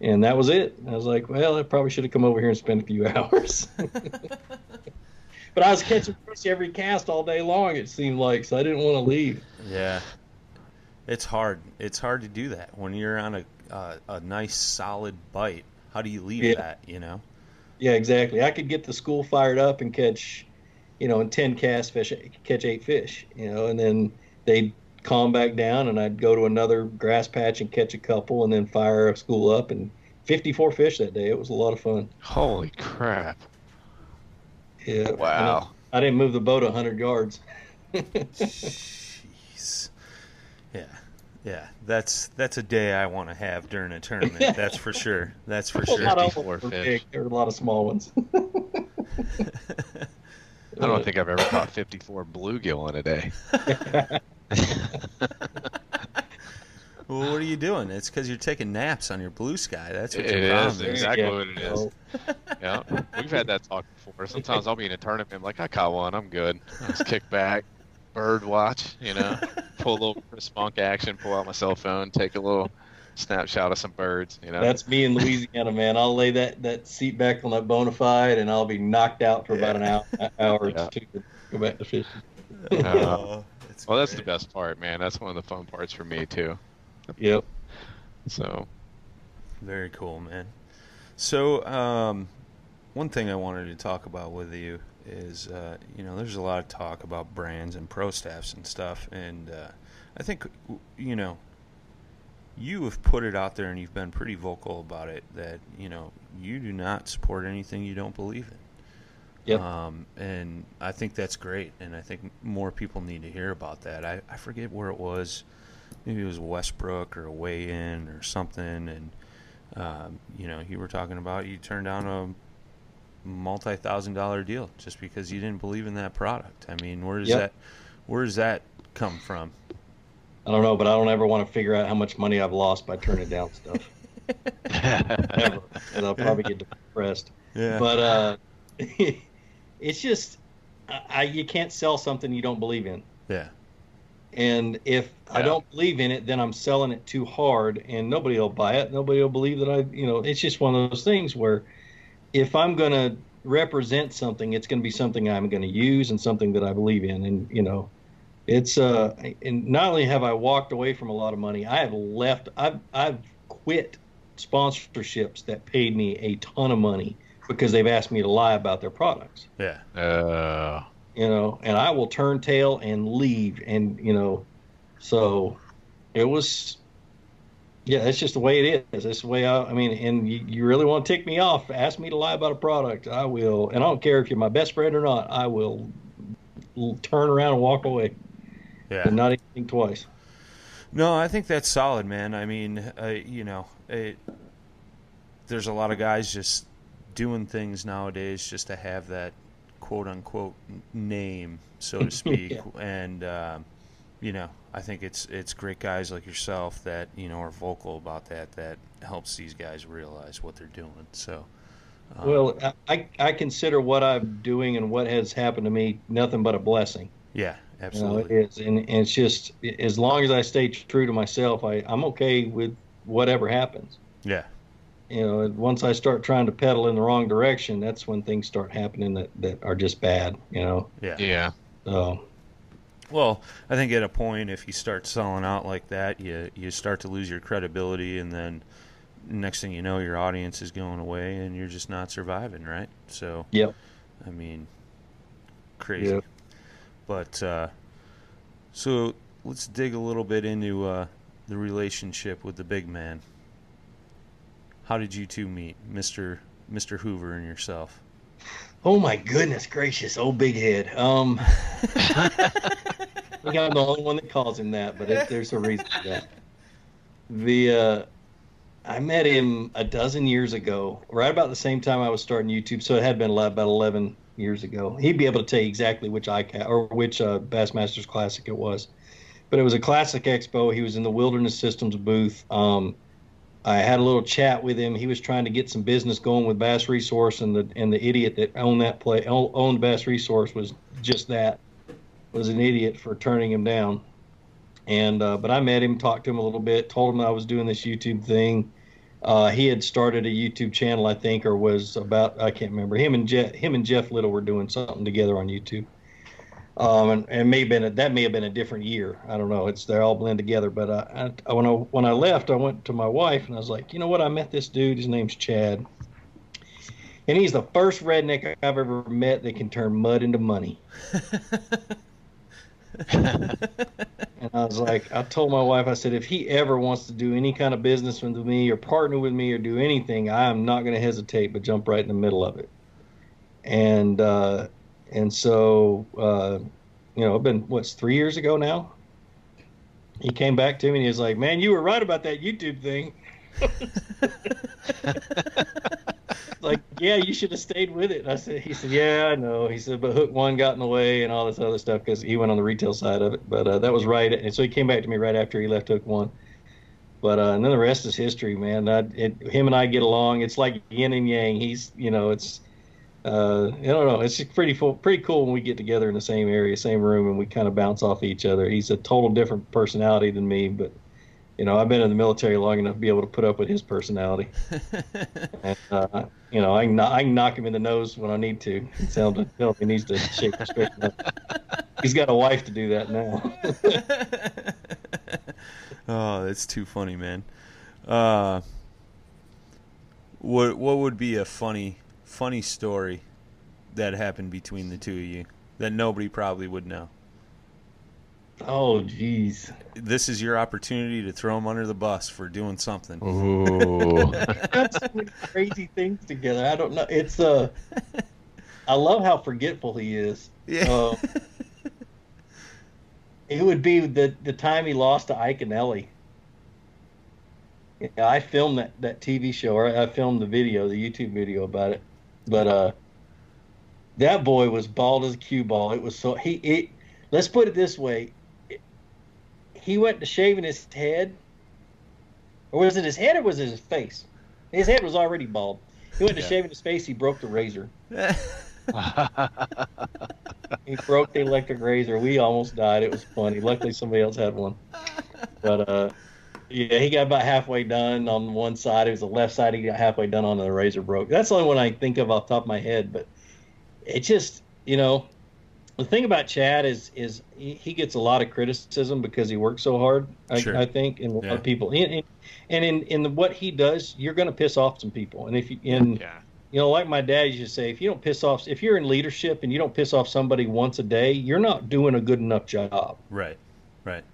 and that was it. I was like, well, I probably should have come over here and spent a few hours. but I was catching fish every cast all day long. It seemed like, so I didn't want to leave. Yeah, it's hard. It's hard to do that when you're on a uh, a nice solid bite. How do you leave Yeah. that? You know. Yeah, exactly. I could get the school fired up and catch, you know, in ten cast fish, catch eight fish, you know, and then they'd calm back down, and I'd go to another grass patch and catch a couple, and then fire a school up, and 54 fish that day. It was a lot of fun. Holy crap. Yeah. Wow. I didn't move the boat 100 yards. Jeez. Yeah. Yeah, that's that's a day I want to have during a tournament. That's for sure. That's for a sure. lot of 54 fish. big. There were a lot of small ones. I don't think I've ever caught 54 bluegill in a day. Well, what are you doing? It's because you're taking naps on your blue sky. That's what It your is, problem exactly Yeah, what it is. Yeah, we've had that talk before. Sometimes I'll be in a tournament, I'm like, I caught one, I'm good. Let's kick back, bird watch, you know, pull a little Chris Monk action, pull out my cell phone, take a little snapshot of some birds, you know. That's me in Louisiana, man. I'll lay that, that seat back on that Bonafide, and I'll be knocked out for about an hour, hour Yeah. or two to go back to fishing. Uh, it's well, that's the best part, man. That's one of the fun parts for me too. Yep. So, Very cool, man. So, um, one thing I wanted to talk about with you is, uh, you know, there's a lot of talk about brands and pro staffs and stuff, and uh, I think, you know, you have put it out there and you've been pretty vocal about it that you know you do not support anything you don't believe in. Yep. Um, and I think that's great, and I think more people need to hear about that. I, I forget where it was. Maybe it was Westbrook or a weigh in or something, and um, you know you were talking about you turned down a multi-thousand dollar deal just because you didn't believe in that product. I mean, where does Yep. that where does that come from? I don't know, but I don't ever want to figure out how much money I've lost by turning down stuff. Ever. And I'll probably get depressed. Yeah. But uh, it's just, I, you can't sell something you don't believe in. yeah. And if I don't believe in it, then I'm selling it too hard, and nobody will buy it. Nobody will believe that I, you know, it's just one of those things where if I'm going to represent something, it's going to be something I'm going to use and something that I believe in. And, you know, it's, uh, and not only have I walked away from a lot of money, I have left, I've, I've quit sponsorships that paid me a ton of money because they've asked me to lie about their products Yeah. uh, you know, and I will turn tail and leave. And, you know, so it was, yeah, that's just the way it is. That's the way I, I mean, and you, you really want to tick me off, ask me to lie about a product. I will. And I don't care if you're my best friend or not, I will turn around and walk away, Yeah. and not even think twice. No, I think that's solid, man. I mean, uh, you know, it, there's a lot of guys just doing things nowadays just to have that quote unquote name, so to speak. Yeah. And um, you know, I think it's it's great guys like yourself that you know are vocal about that. That helps these guys realize what they're doing. So, um, Well, I- I I consider what I'm doing and what has happened to me nothing but a blessing. yeah, You know, absolutely. it is, and, and it's just as long as I stay true to myself, I I'm okay with whatever happens. yeah, You know, once I start trying to pedal in the wrong direction, that's when things start happening that that are just bad. You know, yeah. Yeah. so Well, I think at a point, if you start selling out like that, you you start to lose your credibility, and then next thing you know, your audience is going away, and you're just not surviving, right? So, yep. I mean, crazy. Yep. But uh, so let's dig a little bit into uh, the relationship with the big man. How did you two meet, Mister Mister Hoover and yourself? Oh my goodness gracious, old big head. Um, I think I'm the only one that calls him that, but it, there's a reason for that. The uh, I met him a dozen years ago, right about the same time I was starting YouTube, so it had been about 11 years ago. He'd be able to tell you exactly which ICA or which uh, Bassmasters Classic it was, but it was a Classic Expo. He was in the Wilderness Systems booth. Um, I had a little chat with him. He was trying to get some business going with Bass Resource, and the and the idiot that owned that play owned Bass Resource was just that was an idiot for turning him down. And uh, but I met him, talked to him a little bit, told him I was doing this YouTube thing. Uh, he had started a YouTube channel, I think, or was about I can't remember. Him and Jeff, him and Jeff Little were doing something together on YouTube. Um, and, and may have been a, that may have been a different year. I don't know. It's they all blend together. But uh, I, when I when I left, I went to my wife and I was like, you know what? I met this dude. His name's Chad, and he's the first redneck I've ever met that can turn mud into money. And I was like, I told my wife, I said, if he ever wants to do any kind of business with me or partner with me or do anything, I am not going to hesitate but jump right in the middle of it. And uh, and so, uh, you know, it's been what's three years ago now. He came back to me and he was like, "Man, you were right about that YouTube thing." like, yeah, you should have stayed with it. And I said, he said, yeah, I know. He said, but Hook One got in the way and all this other stuff because he went on the retail side of it. But uh, that was right. And so he came back to me right after he left Hook One. But uh, and then the rest is history, man. I, it, him and I get along. It's like yin and yang. He's, you know, it's, uh, I don't know. It's pretty full, pretty cool when we get together in the same area, same room, and we kind of bounce off each other. He's a total different personality than me, but you know, I've been in the military long enough to be able to put up with his personality. and, uh, you know, I can, I can knock him in the nose when I need to. Tell him, to, tell him he needs to shake his straighten up. He's got a wife to do that now. oh, that's too funny, man. Uh, what what would be a funny funny story that happened between the two of you that nobody probably would know? Oh, jeez. This is your opportunity to throw him under the bus for doing something. Ooh. got so crazy things together. I don't know. It's uh, I love how forgetful he is. Yeah. Uh, it would be the the time he lost to Ike and Ellie. Yeah, I filmed that that TV show, or I filmed the video, the YouTube video about it. But uh, that boy was bald as a cue ball. It was so he. It, let's put it this way. He went to shaving his head, or was it his head, or was it his face? His head was already bald. He went to Yeah. shaving his face. He broke the razor. He broke the electric razor. We almost died. It was funny. Luckily, somebody else had one. But uh, yeah, he got about halfway done on one side. It was the left side. He got halfway done on the razor broke. That's the only one I think of off the top of my head. But it just, you know, the thing about Chad is is he he gets a lot of criticism because he works so hard. I, Sure. I think, and a lot Yeah. of people, and, and- and in in the, what he does, you're going to piss off some people. And if you and yeah. you know, like my dad used to say, if you don't piss off, if you're in leadership and you don't piss off somebody once a day, you're not doing a good enough job. right, right.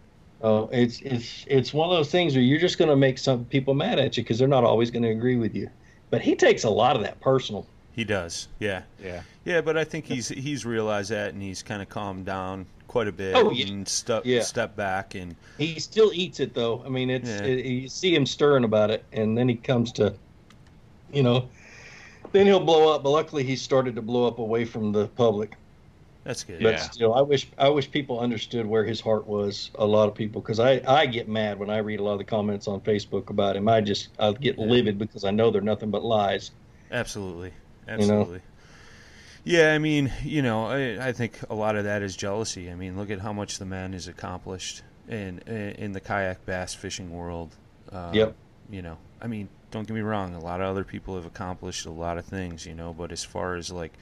Uh, it's it's it's one of those things where you're just going to make some people mad at you because they're not always going to agree with you. But he takes a lot of that personal. He does. Yeah. Yeah. Yeah, but I think he's he's realized that and he's kind of calmed down quite a bit Oh, yeah. and step Yeah. step back and He still eats it though. I mean, it's Yeah. it, you see him stirring about it, and then he comes to, you know, then he'll blow up. But luckily, he started to blow up away from the public. that's good. But Yeah. still, I wish I wish people understood where his heart was. A lot of people, because I I get mad when I read a lot of the comments on Facebook about him. I just I get livid because I know they're nothing but lies. Absolutely. you know? Yeah, I mean, you know, I, I think a lot of that is jealousy. I mean, look at how much the man has accomplished in in the kayak bass fishing world. Uh, Yep. You know, I mean, don't get me wrong. A lot of other people have accomplished a lot of things, you know, but as far as like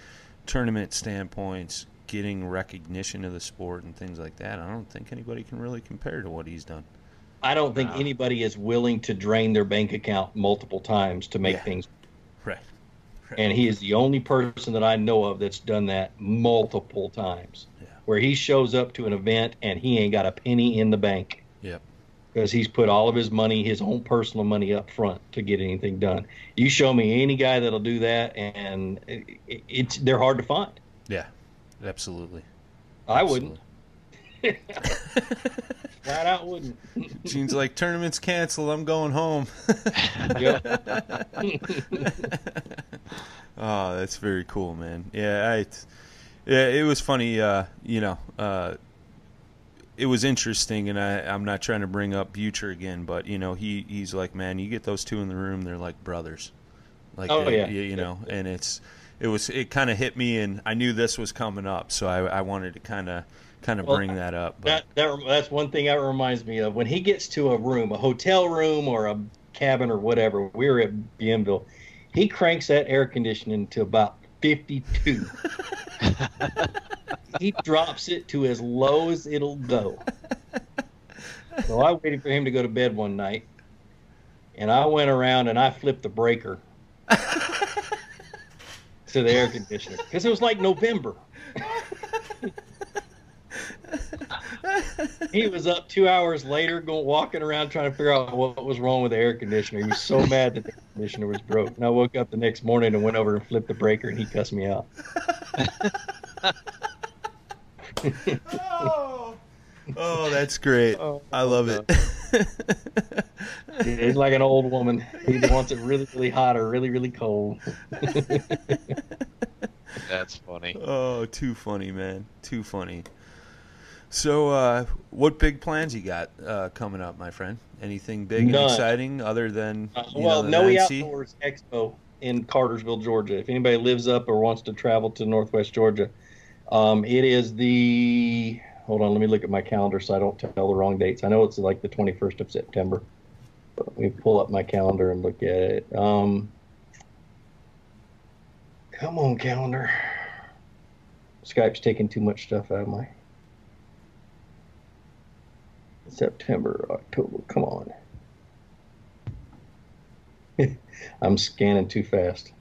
tournament standpoints, getting recognition of the sport and things like that, I don't think anybody can really compare to what he's done. I don't think anybody is willing to drain their bank account multiple times to make Yeah. things Right. And he is the only person that I know of that's done that multiple times. Yeah. Where he shows up to an event and he ain't got a penny in the bank Yep. because he's put all of his money, his own personal money up front to get anything done. You show me any guy that'll do that, and it, it- it's they're hard to find. Yeah. Absolutely. I wouldn't, Absolutely. flat out wouldn't. Gene's like tournaments canceled. I'm going home. Oh, that's very cool, man. Yeah, I, yeah, it was funny. Uh, you know, uh, it was interesting, and I, I'm not trying to bring up Butcher again, but you know, he, he's like, man, you get those two in the room, they're like brothers. Like, Oh, yeah. you, you know, and it's, it was, it kind of hit me, and I knew this was coming up, so I, I wanted to kind of, kind of Well, bring that up. But That, that that's one thing that reminds me of when he gets to a room, a hotel room or a cabin or whatever. We were at Bienville. He cranks that air conditioning to about 52. he drops it to as low as it'll go. So I waited for him to go to bed one night, and I went around and I flipped the breaker to the air conditioner because it was like November. he was up two hours later, going walking around trying to figure out what was wrong with the air conditioner. He was so mad that the air conditioner was broke. And I woke up the next morning and went over and flipped the breaker, and he cussed me out. oh, oh, that's great. Oh, I love it. He's like an old woman. He wants it really, really hot or really, really cold. That's funny. Oh, too funny, man. Too funny. So, uh, what big plans you got uh, coming up, my friend? Anything big and exciting other than Uh, well, know, the Noe? Outdoors Expo in Cartersville, Georgia. If anybody lives up or wants to travel to Northwest Georgia, um, it is the. Hold on, let me look at my calendar so I don't tell the wrong dates. I know it's like the 21st of September. But let me pull up my calendar and look at it. Um, come on, calendar. Skype's taking too much stuff out of my. September, October. Come on. I'm scanning too fast.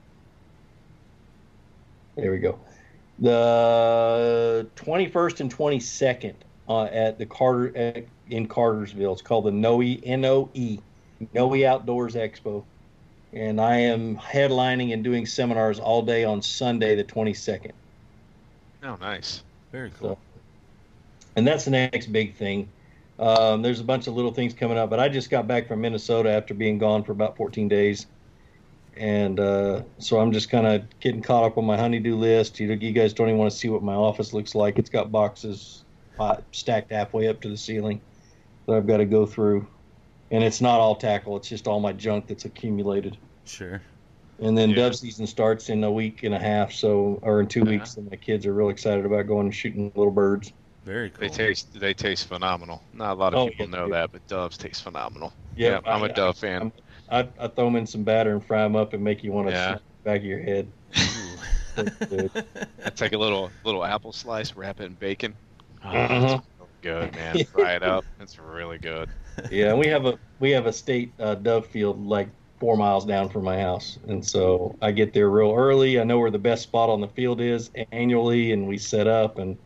There we go. The 21st and 22nd uh, at the Carter at, in Cartersville. It's called the Noe N O E Noe Outdoors Expo, and I am headlining and doing seminars all day on Sunday, the 22nd. Oh, nice. Very cool. and that's the next big thing. Um, there's a bunch of little things coming up, but I just got back from Minnesota after being gone for about 14 days, and uh, so I'm just kind of getting caught up on my honeydew list. You, you guys don't even want to see what my office looks like. It's got boxes stacked halfway up to the ceiling that I've got to go through, and it's not all tackle. It's just all my junk that's accumulated. Sure. And then Yeah. dove season starts in a week and a half, so or in two Uh-huh. weeks, and my kids are real excited about going and shooting little birds. Very cool. They taste they taste phenomenal. Not a lot of Oh, people yeah, know yeah. that, but doves taste phenomenal. Yeah, I'm a I- dove fan. I, I throw them in some batter and fry them up and make you want to Yeah. back of your head. Good. I take a little little apple slice, wrap it in bacon. Oh, Uh-huh. it's real good, man. Fry it up. It's really good. yeah, we have a we have a state uh, dove field like four miles down from my house, and so I get there real early. I know where the best spot on the field is annually, and we set up and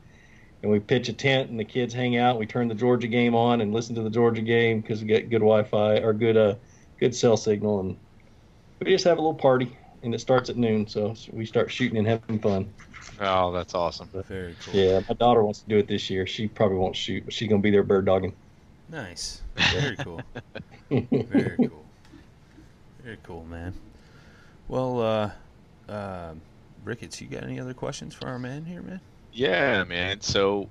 and we pitch a tent, and the kids hang out. We turn the Georgia game on and listen to the Georgia game because we get good Wi-Fi or good uh good cell signal, and we just have a little party. and it starts at noon. So we start shooting and having fun. Oh, that's awesome. Very cool. Yeah, my daughter wants to do it this year. She probably won't shoot, but she's gonna be there bird dogging. Nice. Very cool. Very cool. Very cool, man. Well, uh, uh, Ricketts, you got any other questions for our man here, man? Yeah, man. So,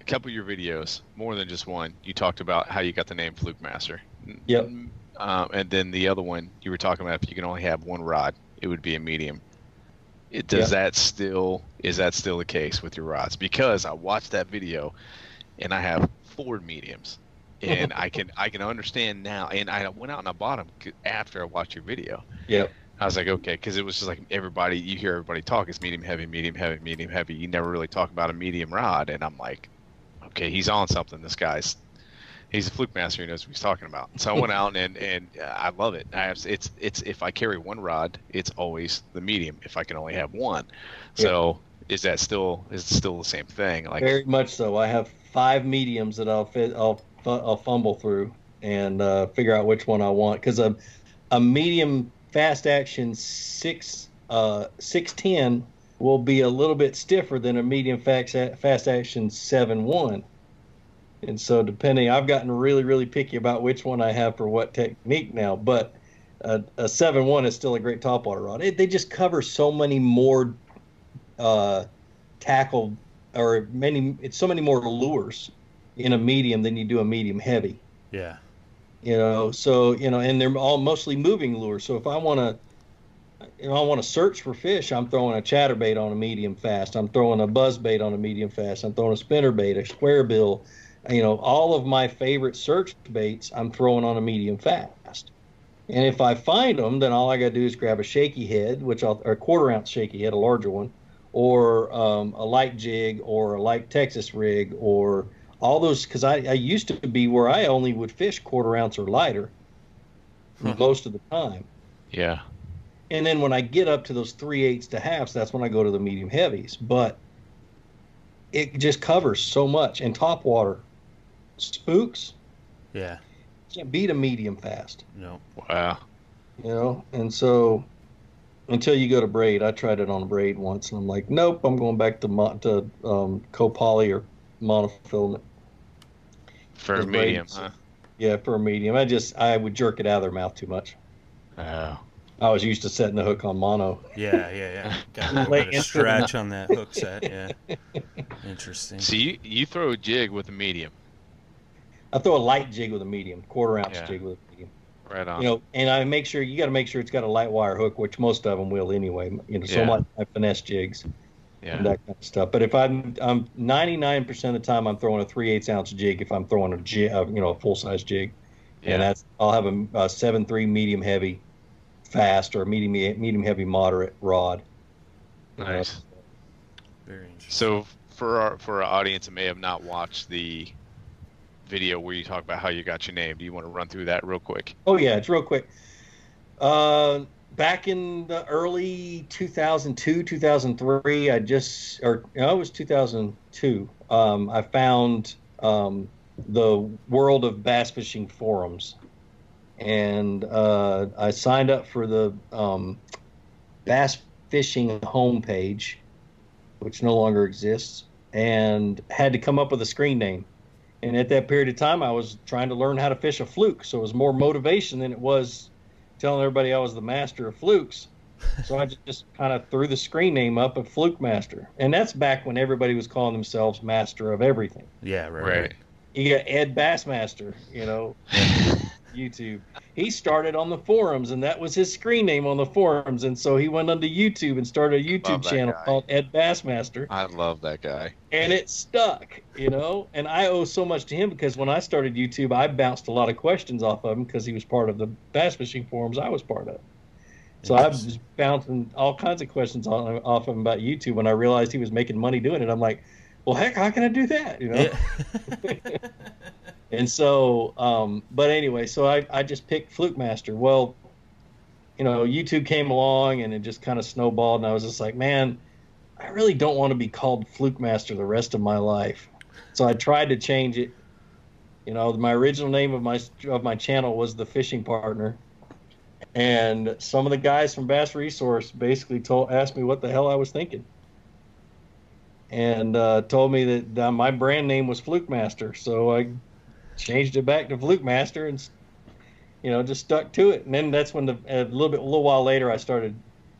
a couple of your videos, more than just one, you talked about how you got the name Fluke Master. Yep. Um, and then the other one, you were talking about if you can only have one rod, it would be a medium. It, does that still is that still the case with your rods? Because I watched that video, and I have four mediums, and I can I can understand now. And I went out and I bought them after I watched your video. Yep. I was like, okay, because it was just like everybody, you hear everybody talk, it's medium heavy, medium heavy, medium heavy. You never really talk about a medium rod, and I'm like, okay, he's on something. This guy's, he's a fluke master. He knows what he's talking about. So I went out and and uh, I love it. I have, it's it's if I carry one rod, it's always the medium. If I can only have one, so is that still is it still the same thing? Like Very much so. I have five mediums that I'll fit. I'll I'll fumble through and uh, figure out which one I want because a a medium fast action six uh six ten will be a little bit stiffer than a medium fast fast action seven one. And so, depending, I've gotten really, really picky about which one I have for what technique now. But a, a seven one is still a great topwater rod. It, they just cover so many more uh, tackle or many. It's so many more lures in a medium than you do a medium heavy. Yeah. You know, so you know, and they're all mostly moving lures. So if I want to, you know, I want to search for fish, I'm throwing a chatterbait on a medium fast. I'm throwing a buzz bait on a medium fast. I'm throwing a spinner bait, a square bill. You know, all of my favorite search baits, I'm throwing on a medium fast. And if I find them, then all I got to do is grab a shaky head, which I'll, or a quarter ounce shaky head, a larger one, or um, a light jig, or a light Texas rig, or all those. Because I, I used to be where I only would fish quarter ounce or lighter most of the time. yeah, And then when I get up to those three eighths to halves, that's when I go to the medium heavies. But it just covers so much. And top water, spooks Yeah. can't beat a medium fast, No. wow, you know. And so until you go to braid, I tried it on a braid once, and I'm like, nope, I'm going back to mo- to um, copoly or monofilament. For a medium, huh? Yeah, for a medium, I just I would jerk it out of their mouth too much. Oh, I was used to setting the hook on mono. Yeah, yeah, yeah. Got a little bit of stretch on that hook set. Yeah. Interesting. so you you throw a jig with a medium, I throw a light jig with a medium, quarter ounce Yeah. jig with a medium. right on. You know, and I make sure you got to make sure it's got a light wire hook, which most of them will anyway. You know, so Yeah. much my finesse jigs yeah, and that kind of stuff. But if I'm I'm 99% of the time I'm throwing a three eighths ounce jig if I'm throwing a jig, uh, you know, a full size jig, yeah. and that's I'll have a, a seven three medium heavy, fast or medium medium heavy moderate rod. nice. Very interesting. So for our for our audience that may have not watched the video where you talk about how you got your name, do you want to run through that real quick? Oh yeah, it's real quick. Uh, back in the early 2002, 2003, I just or it was 2002. Um, I found um, the World of Bass Fishing forums, and uh, I signed up for the um, Bass Fishing homepage, which no longer exists, and had to come up with a screen name. And at that period of time, I was trying to learn how to fish a fluke. So it was more motivation than it was telling everybody I was the master of flukes. So I just, just kind of threw the screen name up of Fluke Master. And that's back when everybody was calling themselves master of everything. Yeah, right. Right. You got Ed Bassmaster, you know, YouTube. He started on the forums, and that was his screen name on the forums. And so he went onto YouTube and started a YouTube channel guy. called Ed Bassmaster I love that guy. and it stuck, you know. And I owe so much to him because when I started YouTube, I bounced a lot of questions off of him because he was part of the bass fishing forums I was part of. So I was bouncing all kinds of questions on, off of him about YouTube when I realized he was making money doing it. I'm like, well, heck, how can I do that? You know. Yeah. And so, um, but anyway, so I, I just picked Fluke Master. Well, you know, YouTube came along and it just kind of snowballed, and I was just like, man, I really don't want to be called Fluke Master the rest of my life. So I tried to change it. You know, my original name of my of my channel was the Fishing Partner, And some of the guys from Bass Resource basically told asked me what the hell I was thinking, and uh, told me that uh, my brand name was Fluke Master. So I changed it back to Fluke Master and you know just stuck to it. And then that's when the a little bit a little while later I started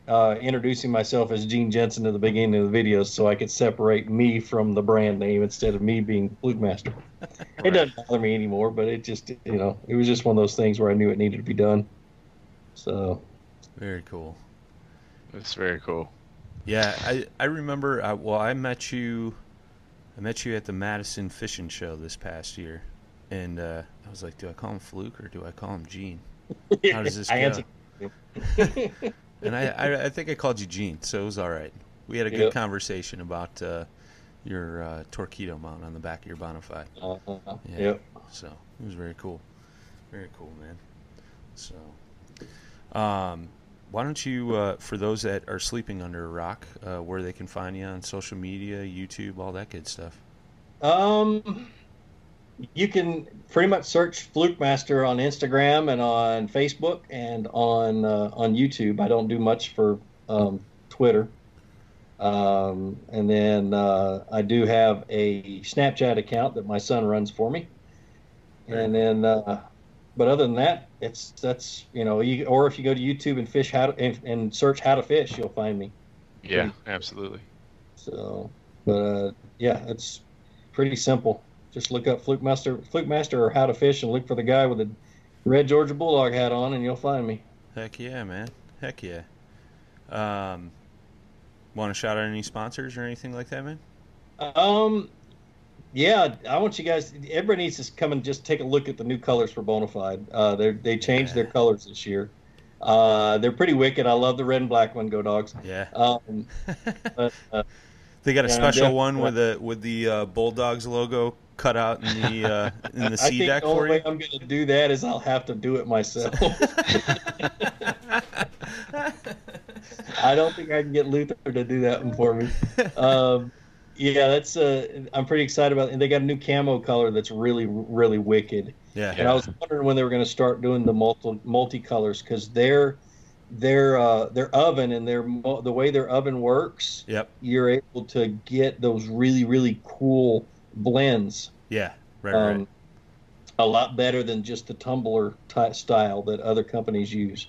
uh, introducing myself as Gene Jensen at the beginning of the videos so I could separate me from the brand name instead of me being Fluke Master. It doesn't bother me anymore, but it just you know it was just one of those things where I knew it needed to be done. So Very cool. It's very cool. Yeah, I I remember. I, well, I met you. I met you at the Madison Fishing Show this past year, and uh, I was like, "Do I call him Fluke or do I call him Gene?" How does this I go? answered. And I, I I think I called you Gene, so it was all right. We had a good Yep. conversation about uh, your uh, Torqeedo mount on the back of your Bonafide. Uh, Yeah. Yep. So it was very cool. Very cool, man. So, um, why don't you, uh, for those that are sleeping under a rock, uh, where they can find you on social media, YouTube, all that good stuff? Um, you can pretty much search Fluke Master on Instagram and on Facebook and on uh, on YouTube. I don't do much for um, Twitter. Um, and then uh, I do have a Snapchat account that my son runs for me. And then, uh, but other than that, it's that's you know, you, or if you go to YouTube and fish how to, and, and search how to fish, you'll find me. Yeah, absolutely. So, but uh, yeah, it's pretty simple. Just look up Fluke Master, Fluke Master, or How to Fish, and look for the guy with the red Georgia Bulldog hat on, and you'll find me. Heck yeah, man. Heck yeah. Um, want to shout out any sponsors or anything like that, man? Um, yeah, I want you guys. Everybody needs to come and just take a look at the new colors for Bonafide. Uh, they they changed their colors this year. Uh, they're pretty wicked. I love the red and black one. Go dogs. Yeah. Um, but, uh, they got a yeah, special def- one with the with the uh, Bulldogs logo cut out in the uh, in the I sea think deck the only way. I'm going to do that is I'll have to do it myself. I don't think I can get Luther to do that one for me. Um, yeah, that's. Uh, I'm pretty excited about. And they got a new camo color that's really, really wicked. yeah. And I was wondering when they were going to start doing the multi multicolors because their their uh, their oven and their the way their oven works, Yep. you're able to get those really, really cool blends Yeah. Right. um, right. a lot better than just the tumbler ty style that other companies use.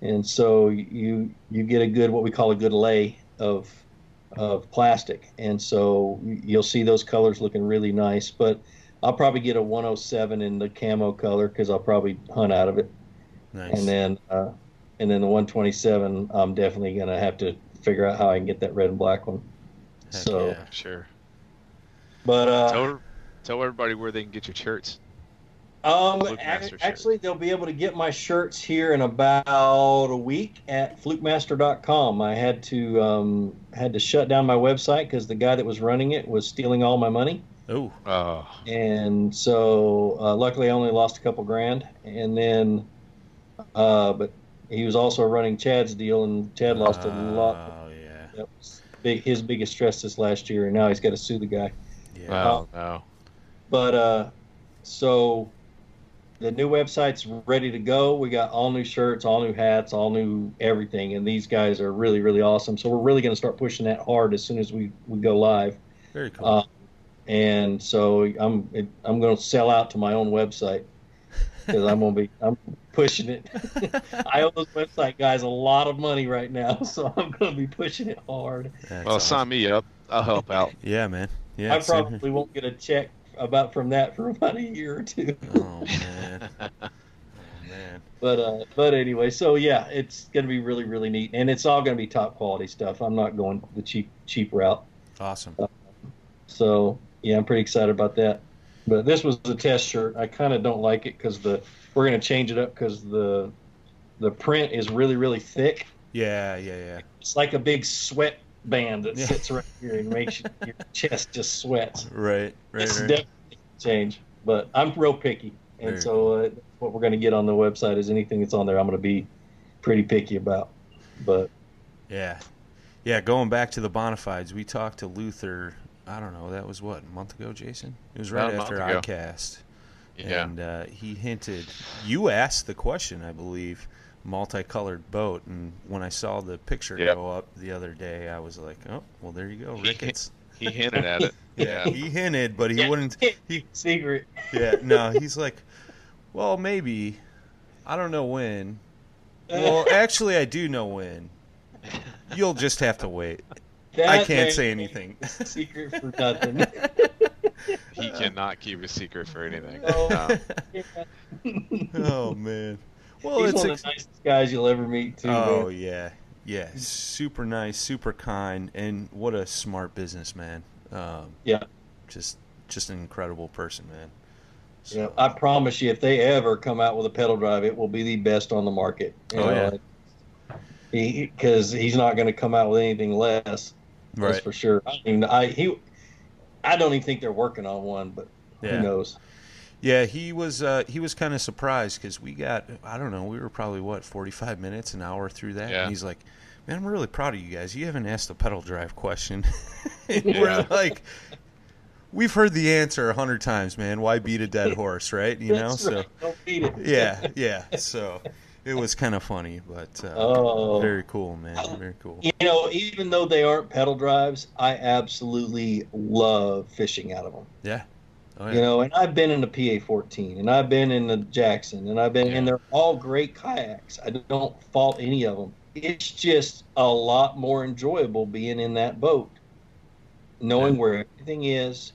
And so you you get a good what we call a good lay of of plastic, and so you'll see those colors looking really nice. But I'll probably get a 107 in the camo color because I'll probably hunt out of it, Nice. and then uh, and then the 127 I'm definitely gonna have to figure out how I can get that red and black one. Heck so, yeah. Sure. but uh, Tell tell everybody where they can get your shirts. Um, Fluke ac- Master shirt. actually, they'll be able to get my shirts here in about a week at flukemaster.com. I had to um, had to shut down my website because the guy that was running it was stealing all my money, Oh. Oh, and so uh, luckily I only lost a couple grand. And then, uh, but he was also running Chad's deal, and Chad lost a lot. Oh yeah. That was big, his biggest stress this last year, and now he's got to sue the guy. Yeah. oh no. But uh, so the new website's ready to go. We got all new shirts, all new hats, all new everything, and these guys are really, really awesome. So we're really going to start pushing that hard as soon as we, we go live. Very cool. Uh, and so I'm I'm going to sell out to my own website because I'm going to be I'm pushing it. I owe those website guys a lot of money right now, so I'm going to be pushing it hard. That's Well, awesome. sign me up. I'll help out. Yeah, man. Yeah. I probably won't get a check about from that for about a year or two. Oh man. oh man. But uh, but anyway, so yeah, it's gonna be really really neat, and it's all gonna be top quality stuff. I'm not going the cheap cheap route. Awesome. So yeah, I'm pretty excited about that. But this was a test shirt. I kind of don't like it because the we're gonna change it up because the the print is really really thick. Yeah, yeah, yeah. It's like a big sweat band that Yeah. sits right here and makes your, your chest just sweats. Right, right, it's right. definitely a change, but I'm real picky, and Very so uh, what we're going to get on the website is anything that's on there. I'm going to be pretty picky about. But Yeah. Yeah, going back to the Bonafides, we talked to Luther, I don't know, that was what, a month ago, Jason? It was right About a month after ago. ICAST. Yeah. And uh, he hinted, you asked the question, I believe, multicolored boat. And when I saw the picture Yep. go up the other day, I was like, oh, well, there you go, Ricketts. He hinted at it. Yeah, he hinted, but he Yeah. wouldn't. He Secret. yeah, no, he's like, well, maybe. I don't know when. Well, actually, I do know when. You'll just have to wait. I can't say anything. Secret for nothing. He cannot keep a secret for anything. Oh. No. oh man. Well, He's it's one ex- of the nicest guys you'll ever meet, too. oh man. yeah, yeah. Super nice, super kind, and what a smart businessman. Um, Yeah. Just, just an incredible person, man. So, Yeah, I promise you, if they ever come out with a pedal drive, it will be the best on the market. You Oh, know, yeah. because he's not going to come out with anything less. Right. That's for sure. I mean, I he, I don't even think they're working on one, but Yeah. who knows? Yeah, he was uh, he was kind of surprised because we got I don't know we were probably what forty five minutes an hour through that, Yeah. and he's like, "Man, I'm really proud of you guys. You haven't asked the pedal drive question." Yeah. We're like, "We've heard the answer a hundred times, man. Why beat a dead horse, right? You know." That's So. Don't beat it. yeah, yeah. So it was kind of funny, but uh, Oh. very cool, man. Very cool. You know, even though they aren't pedal drives, I absolutely love fishing out of them. Yeah. Oh yeah. You know, and I've been in the PA 14 and I've been in the Jackson and I've been, Yeah. and they're all great kayaks. I don't fault any of them. It's just a lot more enjoyable being in that boat, knowing Yeah. where everything is,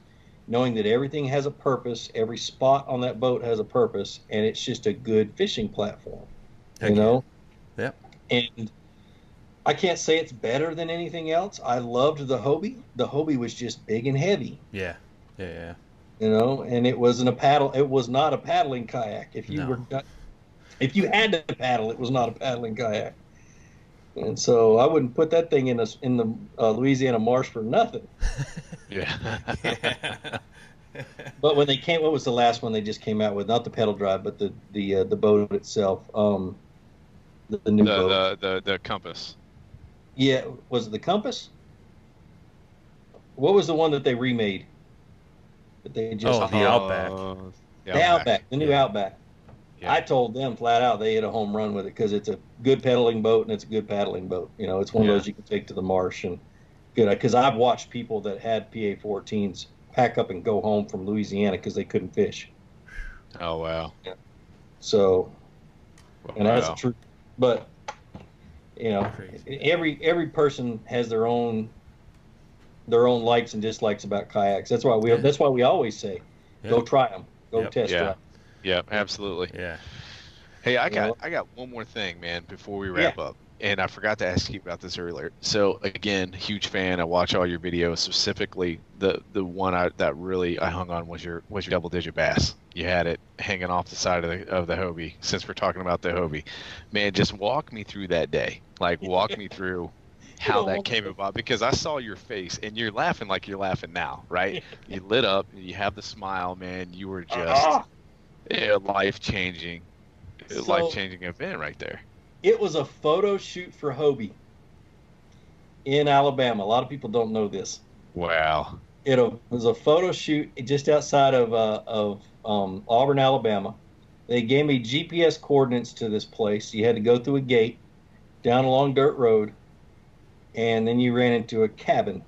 knowing that everything has a purpose, every spot on that boat has a purpose, and it's just a good fishing platform. Heck you yeah. know? Yep. And I can't say it's better than anything else. I loved the Hobie. The Hobie was just big and heavy Yeah. Yeah. Yeah. you know and it wasn't a paddle it was not a paddling kayak if you No. were not- if you had to paddle it was not a paddling kayak and so i wouldn't put that thing in a, in the uh, louisiana marsh for nothing Yeah. but when they came what was the last one they just came out with not the pedal drive but the the uh, the boat itself um the, the new the, boat the the the compass. yeah was it the compass what was the one that they remade that they just Oh, the Outback. Uh, the outback the new Yeah. outback Yeah. I told them flat out they hit a home run with it because it's a good pedaling boat and it's a good paddling boat. You know, it's one Yeah. of those you can take to the marsh and good. Because I've watched people that had PA 14s pack up and go home from Louisiana because they couldn't fish. Oh wow. So, and that's Wow. the truth. But you know, Crazy. every every person has their own their own likes and dislikes about kayaks. That's why we Yeah. that's why we always say, go try them, go Yep. test Yeah. drive. Yeah, absolutely. Yeah. Hey, I You got know? I got one more thing, man, before we wrap up. And I forgot to ask you about this earlier. So again, huge fan. I watch all your videos. Specifically, the the one I, that really I hung on was your was your double digit bass. You had it hanging off the side of the of the Hobie. Since we're talking about the Hobie, man, just walk me through that day. Like walk me through how that came about because I saw your face and you're laughing like you're laughing now, right? You lit up. You have the smile, man. You were just Ah! a life changing, So- life changing event right there. It was a photo shoot for Hobie in Alabama. A lot of people don't know this. Wow. It was a photo shoot just outside of uh, of um, Auburn, Alabama. They gave me GPS coordinates to this place. You had to go through a gate, down a long dirt road, and then you ran into a cabin.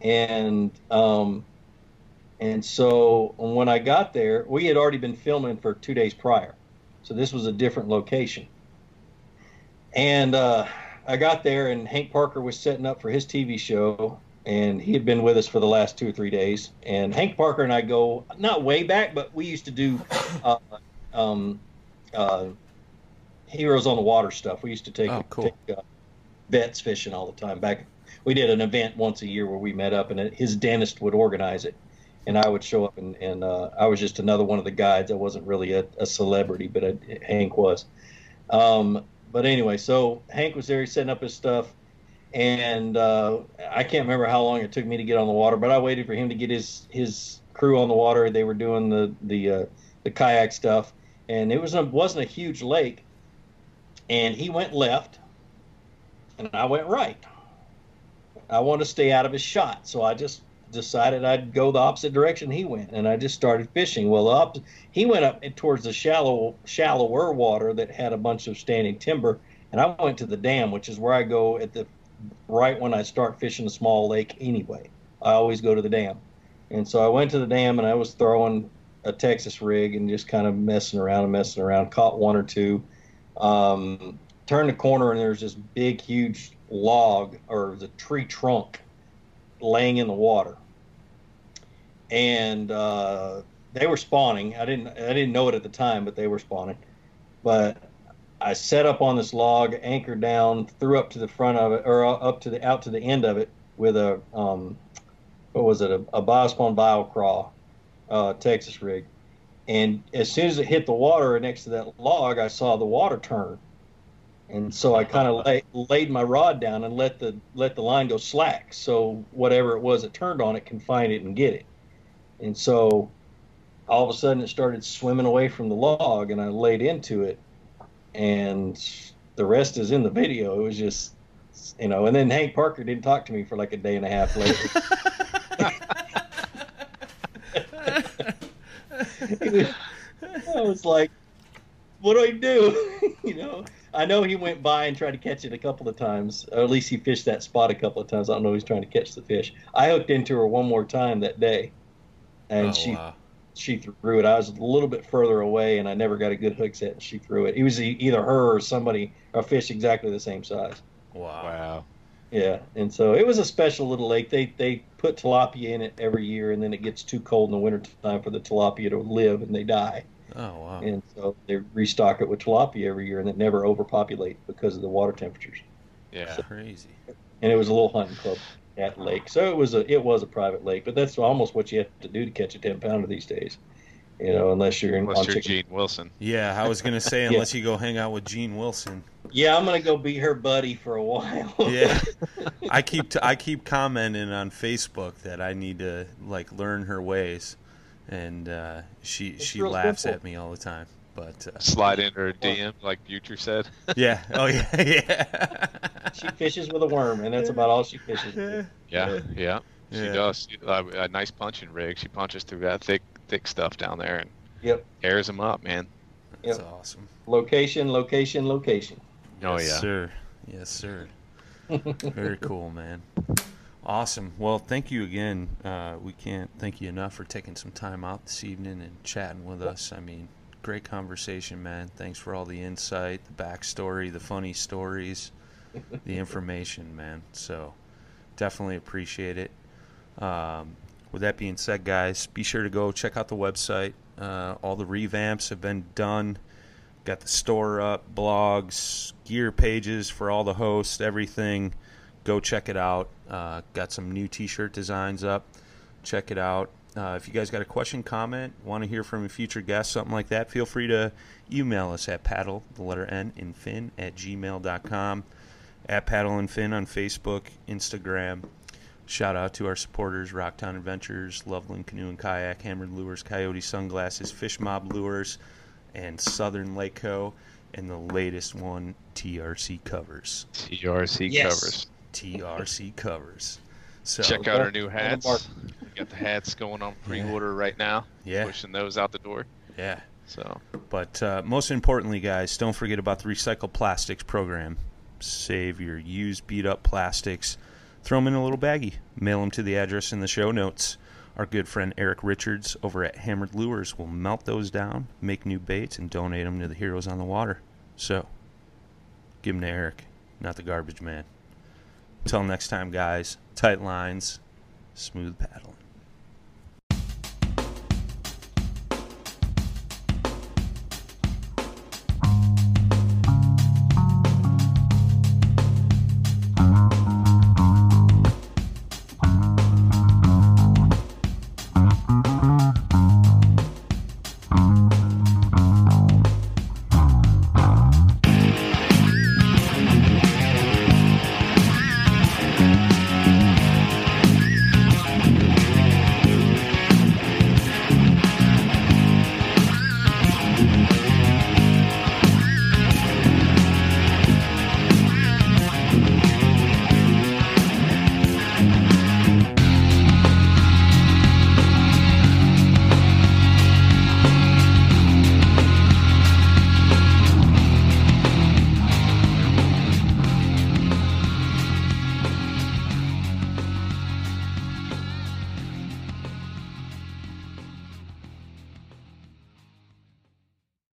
And um, and so when I got there, we had already been filming for two days prior, so this was a different location. And uh, I got there, and Hank Parker was setting up for his TV show, and he had been with us for the last two or three days. And Hank Parker and I go not way back, but we used to do uh, um, uh, Heroes on the Water stuff. We used to take, Oh, cool. take uh, vets fishing all the time. Back, we did an event once a year where we met up, and his dentist would organize it, and I would show up, and, and uh, I was just another one of the guides. I wasn't really a, a celebrity, but I, Hank was. Um, but anyway, so Hank was there, he's setting up his stuff, and uh, I can't remember how long it took me to get on the water, but I waited for him to get his his crew on the water. They were doing the the uh, the kayak stuff, and it was a, wasn't a huge lake, and he went left, and I went right. I wanted to stay out of his shot, so I just decided I'd go the opposite direction he went, and I just started fishing. Well, up he went up towards the shallow, shallower water that had a bunch of standing timber, and I went to the dam, which is where I go at the right when I start fishing a small lake. Anyway, I always go to the dam, and so I went to the dam and I was throwing a Texas rig and just kind of messing around and messing around. Caught one or two. Um, turned the corner and there's this big, huge log or the tree trunk laying in the water, and uh, they were spawning. I didn't I didn't know it at the time, but they were spawning. But I set up on this log, anchored down, threw up to the front of it or up to the out to the end of it with a um, what was it a, a biospawn biocraw uh, Texas rig. And as soon as it hit the water next to that log, I saw the water turn and so I kind of lay, laid my rod down and let the let the line go slack, so whatever it was that turned on it can find it and get it. And so all of a sudden it started swimming away from the log, and I laid into it, and the rest is in the video. It was just, you know, and then Hank Parker didn't talk to me for like a day and a half later. I was like, what do I do? you know, I know he went by and tried to catch it a couple of times, or at least he fished that spot a couple of times. I don't know if he's trying to catch the fish. I hooked into her one more time that day, and Oh, she wow. she threw it. I was a little bit further away, and I never got a good hook set, and she threw it. It was e- either her or somebody, a fish exactly the same size. Wow. Wow. Yeah, and so it was a special little lake. They they put tilapia in it every year, and then it gets too cold in the winter time for the tilapia to live, and they die. Oh wow. And so they restock it with tilapia every year, and it never overpopulate because of the water temperatures. Yeah. Crazy. And it was a little hunting club at lake, so it was a it was a private lake, but that's almost what you have to do to catch a ten pounder these days. You know, unless you're in Unless on you're chicken. Gene Wilson. Yeah, I was gonna say unless you go hang out with Gene Wilson. Yeah, I'm gonna go be her buddy for a while. Yeah, I keep t- I keep commenting on Facebook that I need to like learn her ways, and uh, she It's she laughs simple. at me all the time. But uh, Slide into her DM, like Butcher said. yeah, oh yeah, yeah, she fishes with a worm, and that's about all she fishes. With. Yeah, yeah. She Yeah. does. She- uh, a nice punching rig. She punches through that thick, thick stuff down there and Yep. tears them up, man. That's Yep. awesome. Location, location, location. Oh yes, yeah. sir. Yes, sir. Very cool, man. Awesome. Well, thank you again. Uh, we can't thank you enough for taking some time out this evening and chatting with us. I mean, great conversation, man. Thanks for all the insight, the backstory, the funny stories, the information, man. So, definitely appreciate it. Um, with that being said, guys, be sure to go check out the website. Uh, all the revamps have been done. Got the store up, blogs, gear pages for all the hosts, everything. Go check it out. Uh, got some new T-shirt designs up. Check it out. Uh, if you guys got a question, comment, want to hear from a future guest, something like that, feel free to email us at paddle, the letter N, and fin at gmail.com. At Paddle and Fin on Facebook, Instagram. Shout out to our supporters Rocktown Adventures, Loveland Canoe and Kayak, Hammered Lures, Coyote Sunglasses, Fish Mob Lures, and Southern Lake Co. And the latest one, TRC Covers. TRC Yes. covers. TRC Covers. So, Check out our new hats. mark. We got the hats going on pre-order right now. Yeah. Pushing those out the door. yeah. So But uh, most importantly, guys, don't forget about the recycled Plastics program. Save your used, beat up plastics. Throw them in a little baggie. Mail them to the address in the show notes. Our good friend Eric Richards over at Hammered Lures will melt those down, make new baits, and donate them to the Heroes on the Water. So, give them to Eric, not the garbage man. Until next time, guys, tight lines, smooth paddling.